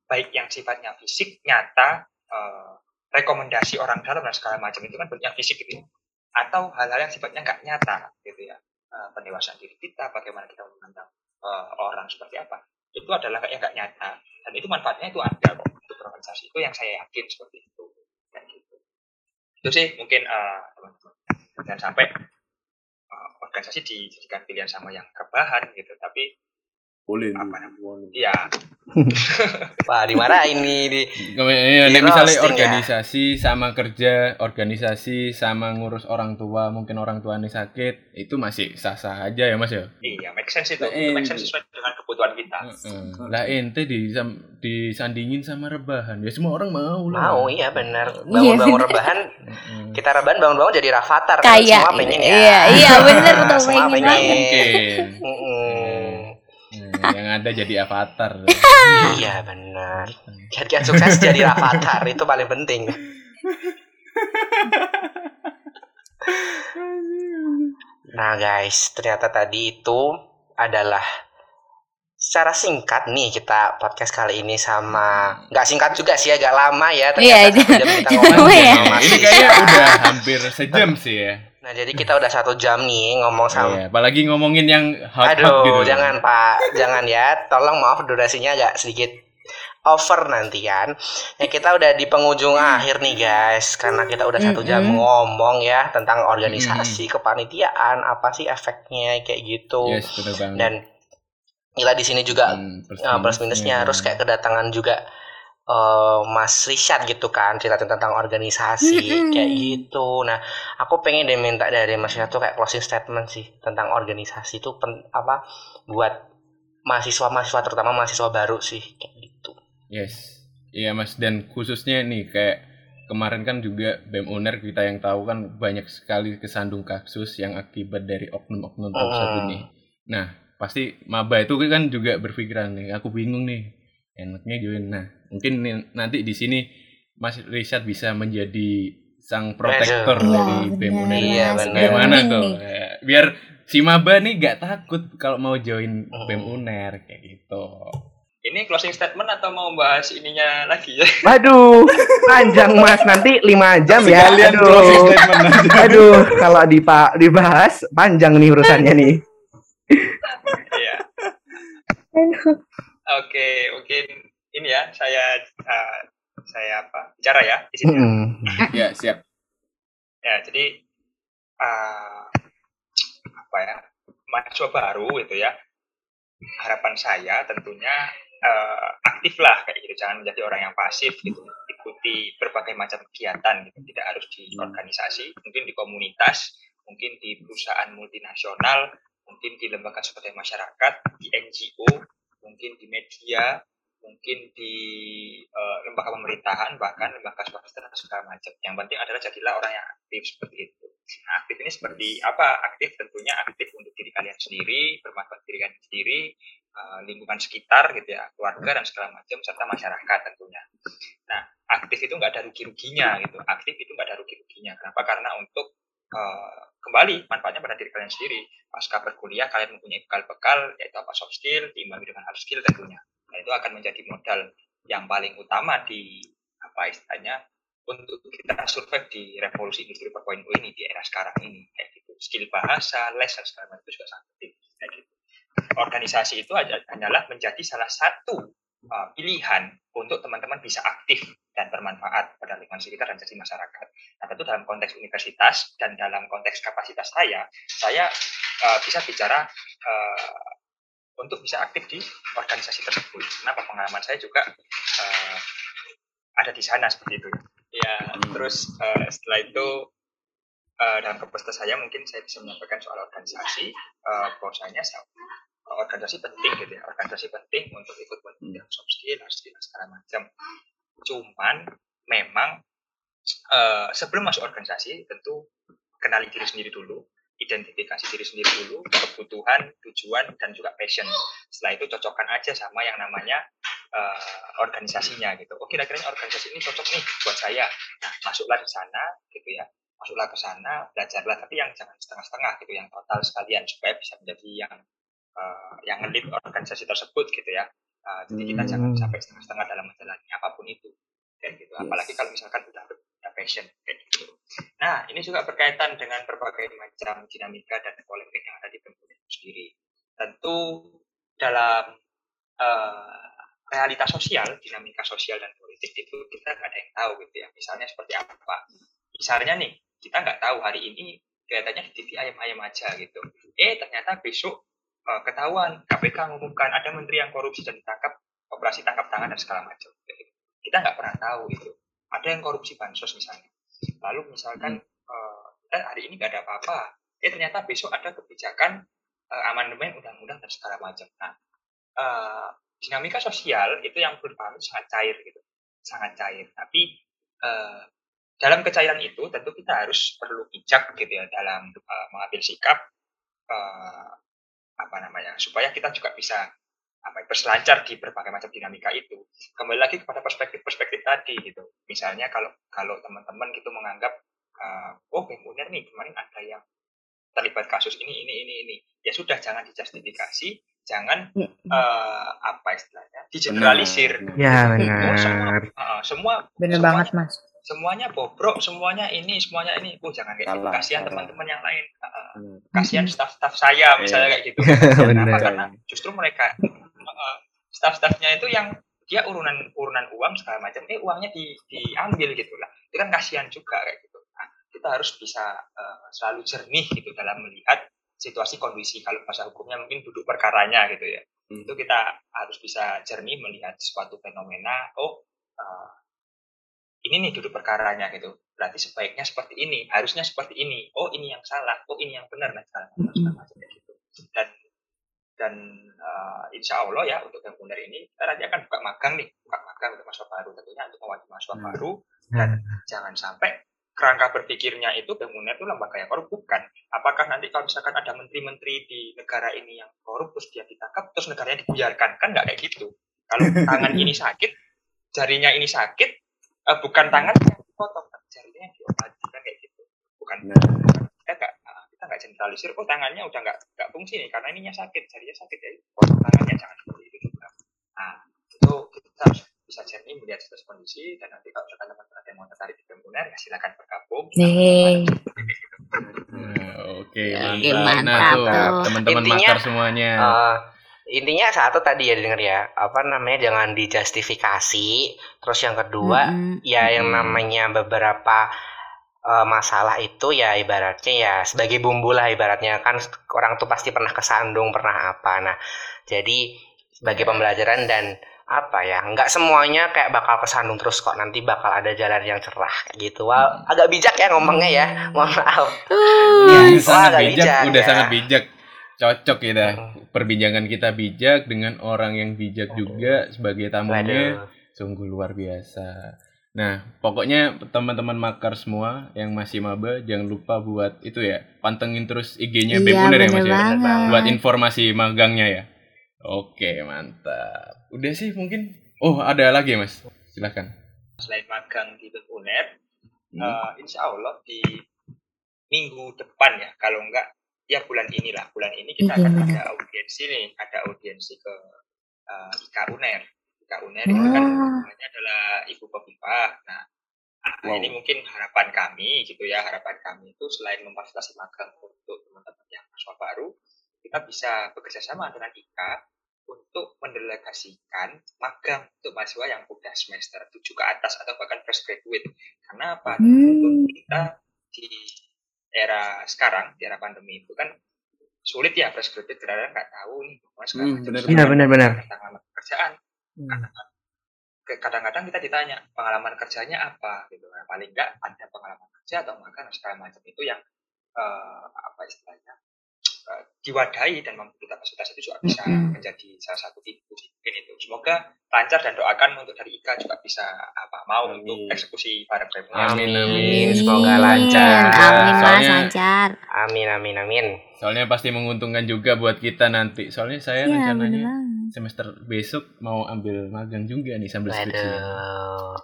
Baik yang sifatnya fisik nyata eh, rekomendasi orang dalam dan segala macam itu kan bentuknya fisik gitu ya. Atau hal-hal yang sifatnya nggak nyata gitu ya Eh, pendewasaan diri kita bagaimana kita memandang eh, orang seperti apa. Itu adalah kayak nggak nyata. Dan itu manfaatnya itu ada kok untuk organisasi. Itu yang saya yakin seperti itu. Kayak gitu. Itu sih mungkin eh, teman-teman. Jangan sampai eh, organisasi dijadikan pilihan sama yang rebahan gitu. Tapi Boleh. Apa ya Wah dimarahin nih di Iya, Di misalnya ya. organisasi sama kerja, organisasi sama ngurus orang tua, mungkin orang tua nih sakit, itu masih sah-sah aja ya Mas ya. iya make sense itu Nah, itu make sense sesuai dengan kebutuhan kita Heeh. Lah ente disam, disandingin sama rebahan, ya semua orang mau lah. mau iya benar Iya, bangun-bangun benar. rebahan kita rebahan bangun-bangun jadi rafathar kan Kayak semua pengen ya iya, iya bener tuh semua pengen pengen. Mungkin. Yang ada jadi avatar. iya benar. Jadikan sukses jadi avatar itu paling penting. Nah guys, ternyata tadi itu adalah secara singkat nih kita podcast kali ini sama nggak singkat juga sih agak lama ya Iya, ternyata satu jam kita ngomong ya. sama Ini kayaknya udah hampir sejam sih ya. Nah jadi kita udah satu jam nih ngomong sama Iya, apalagi ngomongin yang hot-hot Aduh, gitu. jangan Pak, jangan ya. Tolong maaf durasinya agak sedikit over nanti kan. Ya kita udah di penghujung akhir nih guys, karena kita udah satu jam Mm-mm. ngomong ya tentang organisasi, kepanitiaan, apa sih efeknya kayak gitu. Yes. Dan kita di sini juga Hmm, plus, ya, plus minusnya harus kayak kedatangan juga eh, Mas Richard gitu kan cerita tentang organisasi kayak gitu. Nah, aku pengen deh minta dari Mas Richard tuh kayak closing statement sih tentang organisasi itu pen, apa buat mahasiswa-mahasiswa terutama mahasiswa baru sih kayak gitu. Yes. Iya Mas dan khususnya nih kayak kemarin kan juga BEM UNER kita yang tahu kan banyak sekali kesandung kasus yang akibat dari oknum-oknum tersebut Mm. nih. Nah, pasti maba itu kan juga berpikiran nih, aku bingung nih. Enaknya join. Nah, mungkin nanti di sini Mas Richard bisa menjadi sang protektor Aduh. dari Iya, BEM. Iya, Berunding tuh? nih. Ya, Biar si maba nih gak takut kalau mau join Mm. BEM UNER kayak gitu. Ini closing statement atau mau bahas ininya lagi ya? Waduh, panjang mas. Nanti 5 jam ya. Sekalian closing Aduh. statement aja. Aduh, kalau dipa dibahas panjang nih urusannya nih. Iya. Oke, mungkin ini ya saya uh, saya apa bicara ya di sini. Mm-mm. Ya, siap. Ya, jadi uh, apa ya mahasiswa baru itu ya harapan saya tentunya uh, aktif lah kayak gitu jangan menjadi orang yang pasif gitu ikuti berbagai macam kegiatan gitu tidak harus di organisasi mungkin di komunitas mungkin di perusahaan multinasional mungkin di lembaga swadaya masyarakat di NGO mungkin di media mungkin di uh, lembaga pemerintahan bahkan lembaga swasta dan segala macam yang penting adalah jadilah orang yang aktif seperti itu Nah, aktif ini seperti apa? Aktif tentunya aktif untuk diri kalian sendiri, bermanfaat diri kalian sendiri, eh, lingkungan sekitar gitu ya, keluarga dan segala macam serta masyarakat tentunya. Nah, aktif itu nggak ada rugi-ruginya gitu. Aktif itu nggak ada rugi-ruginya. Kenapa? Karena untuk eh, kembali manfaatnya pada diri kalian sendiri. Pasca berkuliah kalian mempunyai bekal-bekal yaitu apa soft skill diimbangi dengan hard skill tentunya. Nah, itu akan menjadi modal yang paling utama di apa istilahnya untuk kita survive di revolusi industri 4.0 ini di era sekarang ini. Kayak gitu. Skill bahasa les dan segala itu juga sangat penting. Kayak gitu. Organisasi itu hanyalah menjadi salah satu uh, pilihan untuk teman-teman bisa aktif dan bermanfaat pada lingkungan sekitar dan jadi masyarakat. Nah tentu dalam konteks universitas dan dalam konteks kapasitas saya, saya uh, bisa bicara uh, untuk bisa aktif di organisasi tersebut. Kenapa pengalaman saya juga uh, ada di sana seperti itu. Ya, terus eh, setelah itu eh, dalam kapasitas saya mungkin saya bisa menyampaikan soal organisasi, eh, bahwasanya saya- organisasi penting gitu ya, organisasi penting untuk ikut pendidikan soft skill, hard skill, segala macam. Cuman memang eh, sebelum masuk organisasi tentu kenali diri sendiri dulu, identifikasi diri sendiri dulu, kebutuhan, tujuan, dan juga passion. Setelah itu cocokkan aja sama yang namanya eh, organisasinya gitu. Oh kira-kira ini organisasi ini cocok nih buat saya. Nah masuklah ke sana gitu ya. Masuklah ke sana, belajarlah tapi yang jangan setengah-setengah gitu, yang total sekalian supaya bisa menjadi yang eh, yang lead organisasi tersebut gitu ya. Eh, jadi kita jangan Hmm. sampai setengah-setengah dalam menjalani apa pun itu kayak gitu. Apalagi kalau misalkan udah gitu. Nah ini juga berkaitan dengan berbagai macam dinamika dan polemik yang ada di Pemkot itu sendiri. Tentu dalam eh, realitas sosial, dinamika sosial dan politik itu kita nggak ada yang tahu gitu ya. Misalnya seperti apa? Misalnya nih, kita nggak tahu hari ini kelihatannya di TV ayam-ayam aja gitu. Eh ternyata besok eh, ketahuan KPK mengumumkan ada menteri yang korupsi dan ditangkap operasi tangkap tangan dan segala macam. Kita nggak pernah tahu itu. Ada yang korupsi bansos misalnya. Lalu misalkan eh, eh, hari ini nggak ada apa-apa. Eh ternyata besok ada kebijakan eh, amandemen undang-undang dan segala macam. Nah, eh, dinamika sosial itu yang perlu dipahami sangat cair gitu, sangat cair. Tapi eh, dalam kecairan itu tentu kita harus perlu bijak gitu ya dalam eh, mengambil sikap eh, apa namanya supaya kita juga bisa apa ya, berselancar di berbagai macam dinamika itu. Kembali lagi kepada perspektif-perspektif tadi gitu. Misalnya kalau kalau teman-teman gitu menganggap uh, oh Uner nih kemarin ada yang terlibat kasus ini ini ini ini. Ya sudah jangan dijustifikasi jangan uh, apa istilahnya digeneralisir. Ya Oh, semua, benar. uh, semua Bener semua- banget mas. semuanya bobrok semuanya ini semuanya ini. Oh jangan kayak gitu. Kasihan teman-teman yang lain. Uh, kasihan staff-staff saya misalnya kayak gitu? Benar. karena justru mereka uh, staff-staffnya itu yang dia urunan urunan uang segala macam eh uangnya di, diambil gitu lah. Itu kan kasihan juga kayak gitu. Nah, kita harus bisa uh, selalu jernih gitu dalam melihat situasi kondisi kalau bahasa hukumnya mungkin duduk perkaranya gitu ya. Hmm. itu kita harus bisa jernih melihat suatu fenomena oh uh, ini nih duduk perkaranya gitu. Berarti sebaiknya seperti ini harusnya seperti ini. Oh ini yang salah. Oh ini yang benar. Dan segala macam gitu. Dan dan uh, insya Allah ya untuk yang benar ini kita nanti akan buka magang nih buka magang untuk mahasiswa baru tentunya untuk mewakili mahasiswa Hmm. baru. Dan jangan sampai kerangka berpikirnya itu Bemuner itu lembaga yang korup bukan. Apakah nanti kalau misalkan ada menteri-menteri di negara ini yang korup terus dia ditangkap terus negaranya dibiarkan kan nggak kayak gitu. Kalau tangan ini sakit jarinya ini sakit eh, bukan tangan yang dipotong tapi jarinya yang diobati kan kayak gitu. Bukan. Nah. kita nggak kita nggak generalisir oh tangannya udah nggak nggak fungsi nih karena ininya sakit jarinya sakit ya potong tangannya jangan seperti itu juga nah itu kita harus bisa jernih melihat situasi kondisi dan nanti kalau misalkan teman-teman ada yang mau tertarik di Bemuner ya silakan bergabung Yeay. Nah, Oke, mantap. Nah, tuh teman-teman Intinya, makar semuanya. Eh, intinya satu tadi ya denger ya apa namanya jangan dijustifikasi terus yang kedua Mm-mm. ya yang Mm. namanya beberapa eh, masalah itu ya ibaratnya ya sebagai bumbu lah ibaratnya kan orang tuh pasti pernah kesandung pernah apa nah jadi sebagai pembelajaran dan apa ya nggak semuanya kayak bakal kesandung terus kok nanti bakal ada jalan yang cerah gitu Wah, agak bijak ya ngomongnya ya mohon maaf Wah, sangat agak bijak, udah ya. sangat bijak. Cocok kita. Mm. Perbincangan kita bijak dengan orang yang bijak juga sebagai tamunya. Waduh. Sungguh luar biasa. Nah, pokoknya teman-teman makar semua yang masih maba jangan lupa buat itu ya, pantengin terus IG-nya Iya Bemuner ya bener Mas ya. Buat informasi magangnya ya. Oke, mantap. Udah sih mungkin. Oh, ada lagi Mas. Silahkan. selain magang di Bemuner Hmm. eh, insya Allah di minggu depan ya kalau enggak ya bulan inilah bulan ini kita Iya, akan ada audiensi nih ada audiensi ke uh, IKA UNER IKA UNER itu kan Wah. namanya adalah Ibu Kofifah nah Wow. ini mungkin harapan kami gitu ya harapan kami itu selain memfasilitasi magang untuk teman-teman yang mahasiswa baru kita bisa bekerja sama dengan IKA untuk mendelegasikan magang untuk mahasiswa yang udah semester 7 ke atas atau bahkan fresh graduate. Karena apa? Hmm. Untuk kita di era sekarang, di era pandemi itu kan sulit ya fresh graduate karena nggak tahu nih segala Hmm, benar, soal Iya benar-benar. tentang pekerjaan. Ke- Kadang-kadang kita ditanya pengalaman kerjanya apa gitu. Nah, paling nggak ada pengalaman kerja atau makan segala macam itu yang eh, apa istilahnya eh, diwadahi dan mampu kita itu juga bisa Mm-mm. menjadi salah satu ibu mungkin itu. Semoga lancar dan doakan untuk dari Ika juga bisa apa mau Amin. untuk eksekusi pada Bemuner. Amin, Amin. Semoga lancar. Amin mas Soalnya- lancar. Amin amin amin. Soalnya pasti menguntungkan juga buat kita nanti. Soalnya saya bener rencananya banget. Semester besok mau ambil magang juga nih sambil skripsi. Waduh.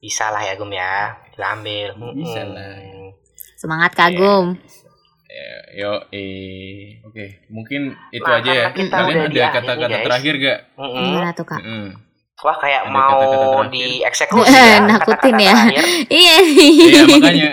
Bisa lah ya Gum ya. Diambil. Bisa Mm-mm. lah. Semangat kagum. Ya, yo, eh, oke, mungkin itu Nah, aja ya. kita Kalian di ada kata-kata guys. terakhir gak? Gimana tuh kak? Mm-mm. Wah kayak Ada mau kata-kata terakhir? dieksekusi ya. Nakutin kata-kata ya. Iya. Iya makanya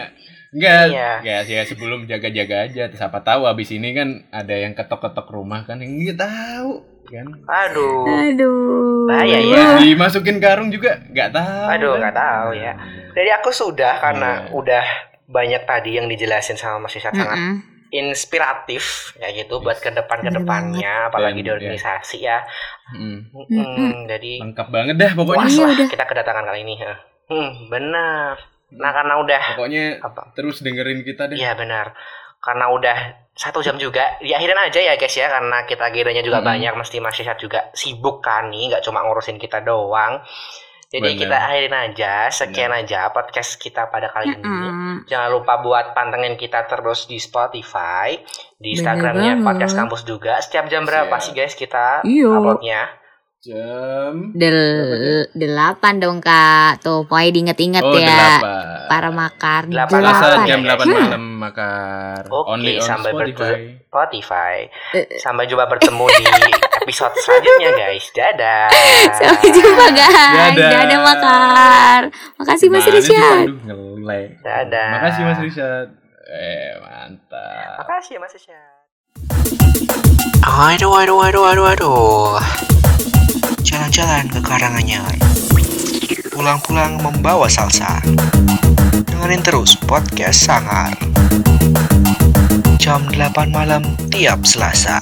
enggak Iya. ya ya sebelum jaga-jaga aja siapa tahu abis ini kan ada yang ketok-ketok rumah kan yang nggak tahu kan Aduh. Aduh. Bahaya ya. Dimasukin karung juga nggak tahu Aduh, kan. nggak tahu ya. Jadi aku sudah karena Iya. udah banyak tadi yang dijelasin sama Mas Isyad sangat Mm-mm. inspiratif ya gitu buat ke depan ke depannya apalagi Dan, di ya. organisasi ya. Mm, Mm-mm, Mm-mm. Jadi lengkap banget dah pokoknya puas Iya, kita kedatangan kali ini. ya. Hmm, benar. Nah karena udah pokoknya apa? terus dengerin kita deh Iya benar. Karena udah satu jam juga, diakhirin aja ya guys ya, karena kita agendanya juga Mm-mm. banyak, mesti Mas Isyad juga sibuk kan nih, nggak cuma ngurusin kita doang. Jadi Benar. kita akhirin aja, sekian aja podcast kita pada kali ini. Mm-mm. Jangan lupa buat pantengin kita terus di Spotify, di Bener Instagramnya podcast kampus juga. Setiap jam berapa Siap. sih guys kita Iya. uploadnya? Jam Del delapan dong kak. Tuh pokoknya diinget-inget Oh, ya. delapan. Para makar. Delapan. Delapan. jam 8 Hmm. malam makar. Oke, Only on sampai Spotify. Spotify. Eh. Sampai jumpa bertemu di episode selanjutnya guys. Dadah. Sampai jumpa guys. Dadah. Dadah makar. Makasih Mas Mana. Aduh. Dadah. Makasih Mas Rishad. Eh, mantap. Makasih ya Mas Isya. Aduh, aduh, aduh, aduh, aduh. Jalan-jalan ke Karanganyar. Pulang-pulang membawa salsa. Dengerin terus podcast Sangar. Jam 8 malam tiap Selasa.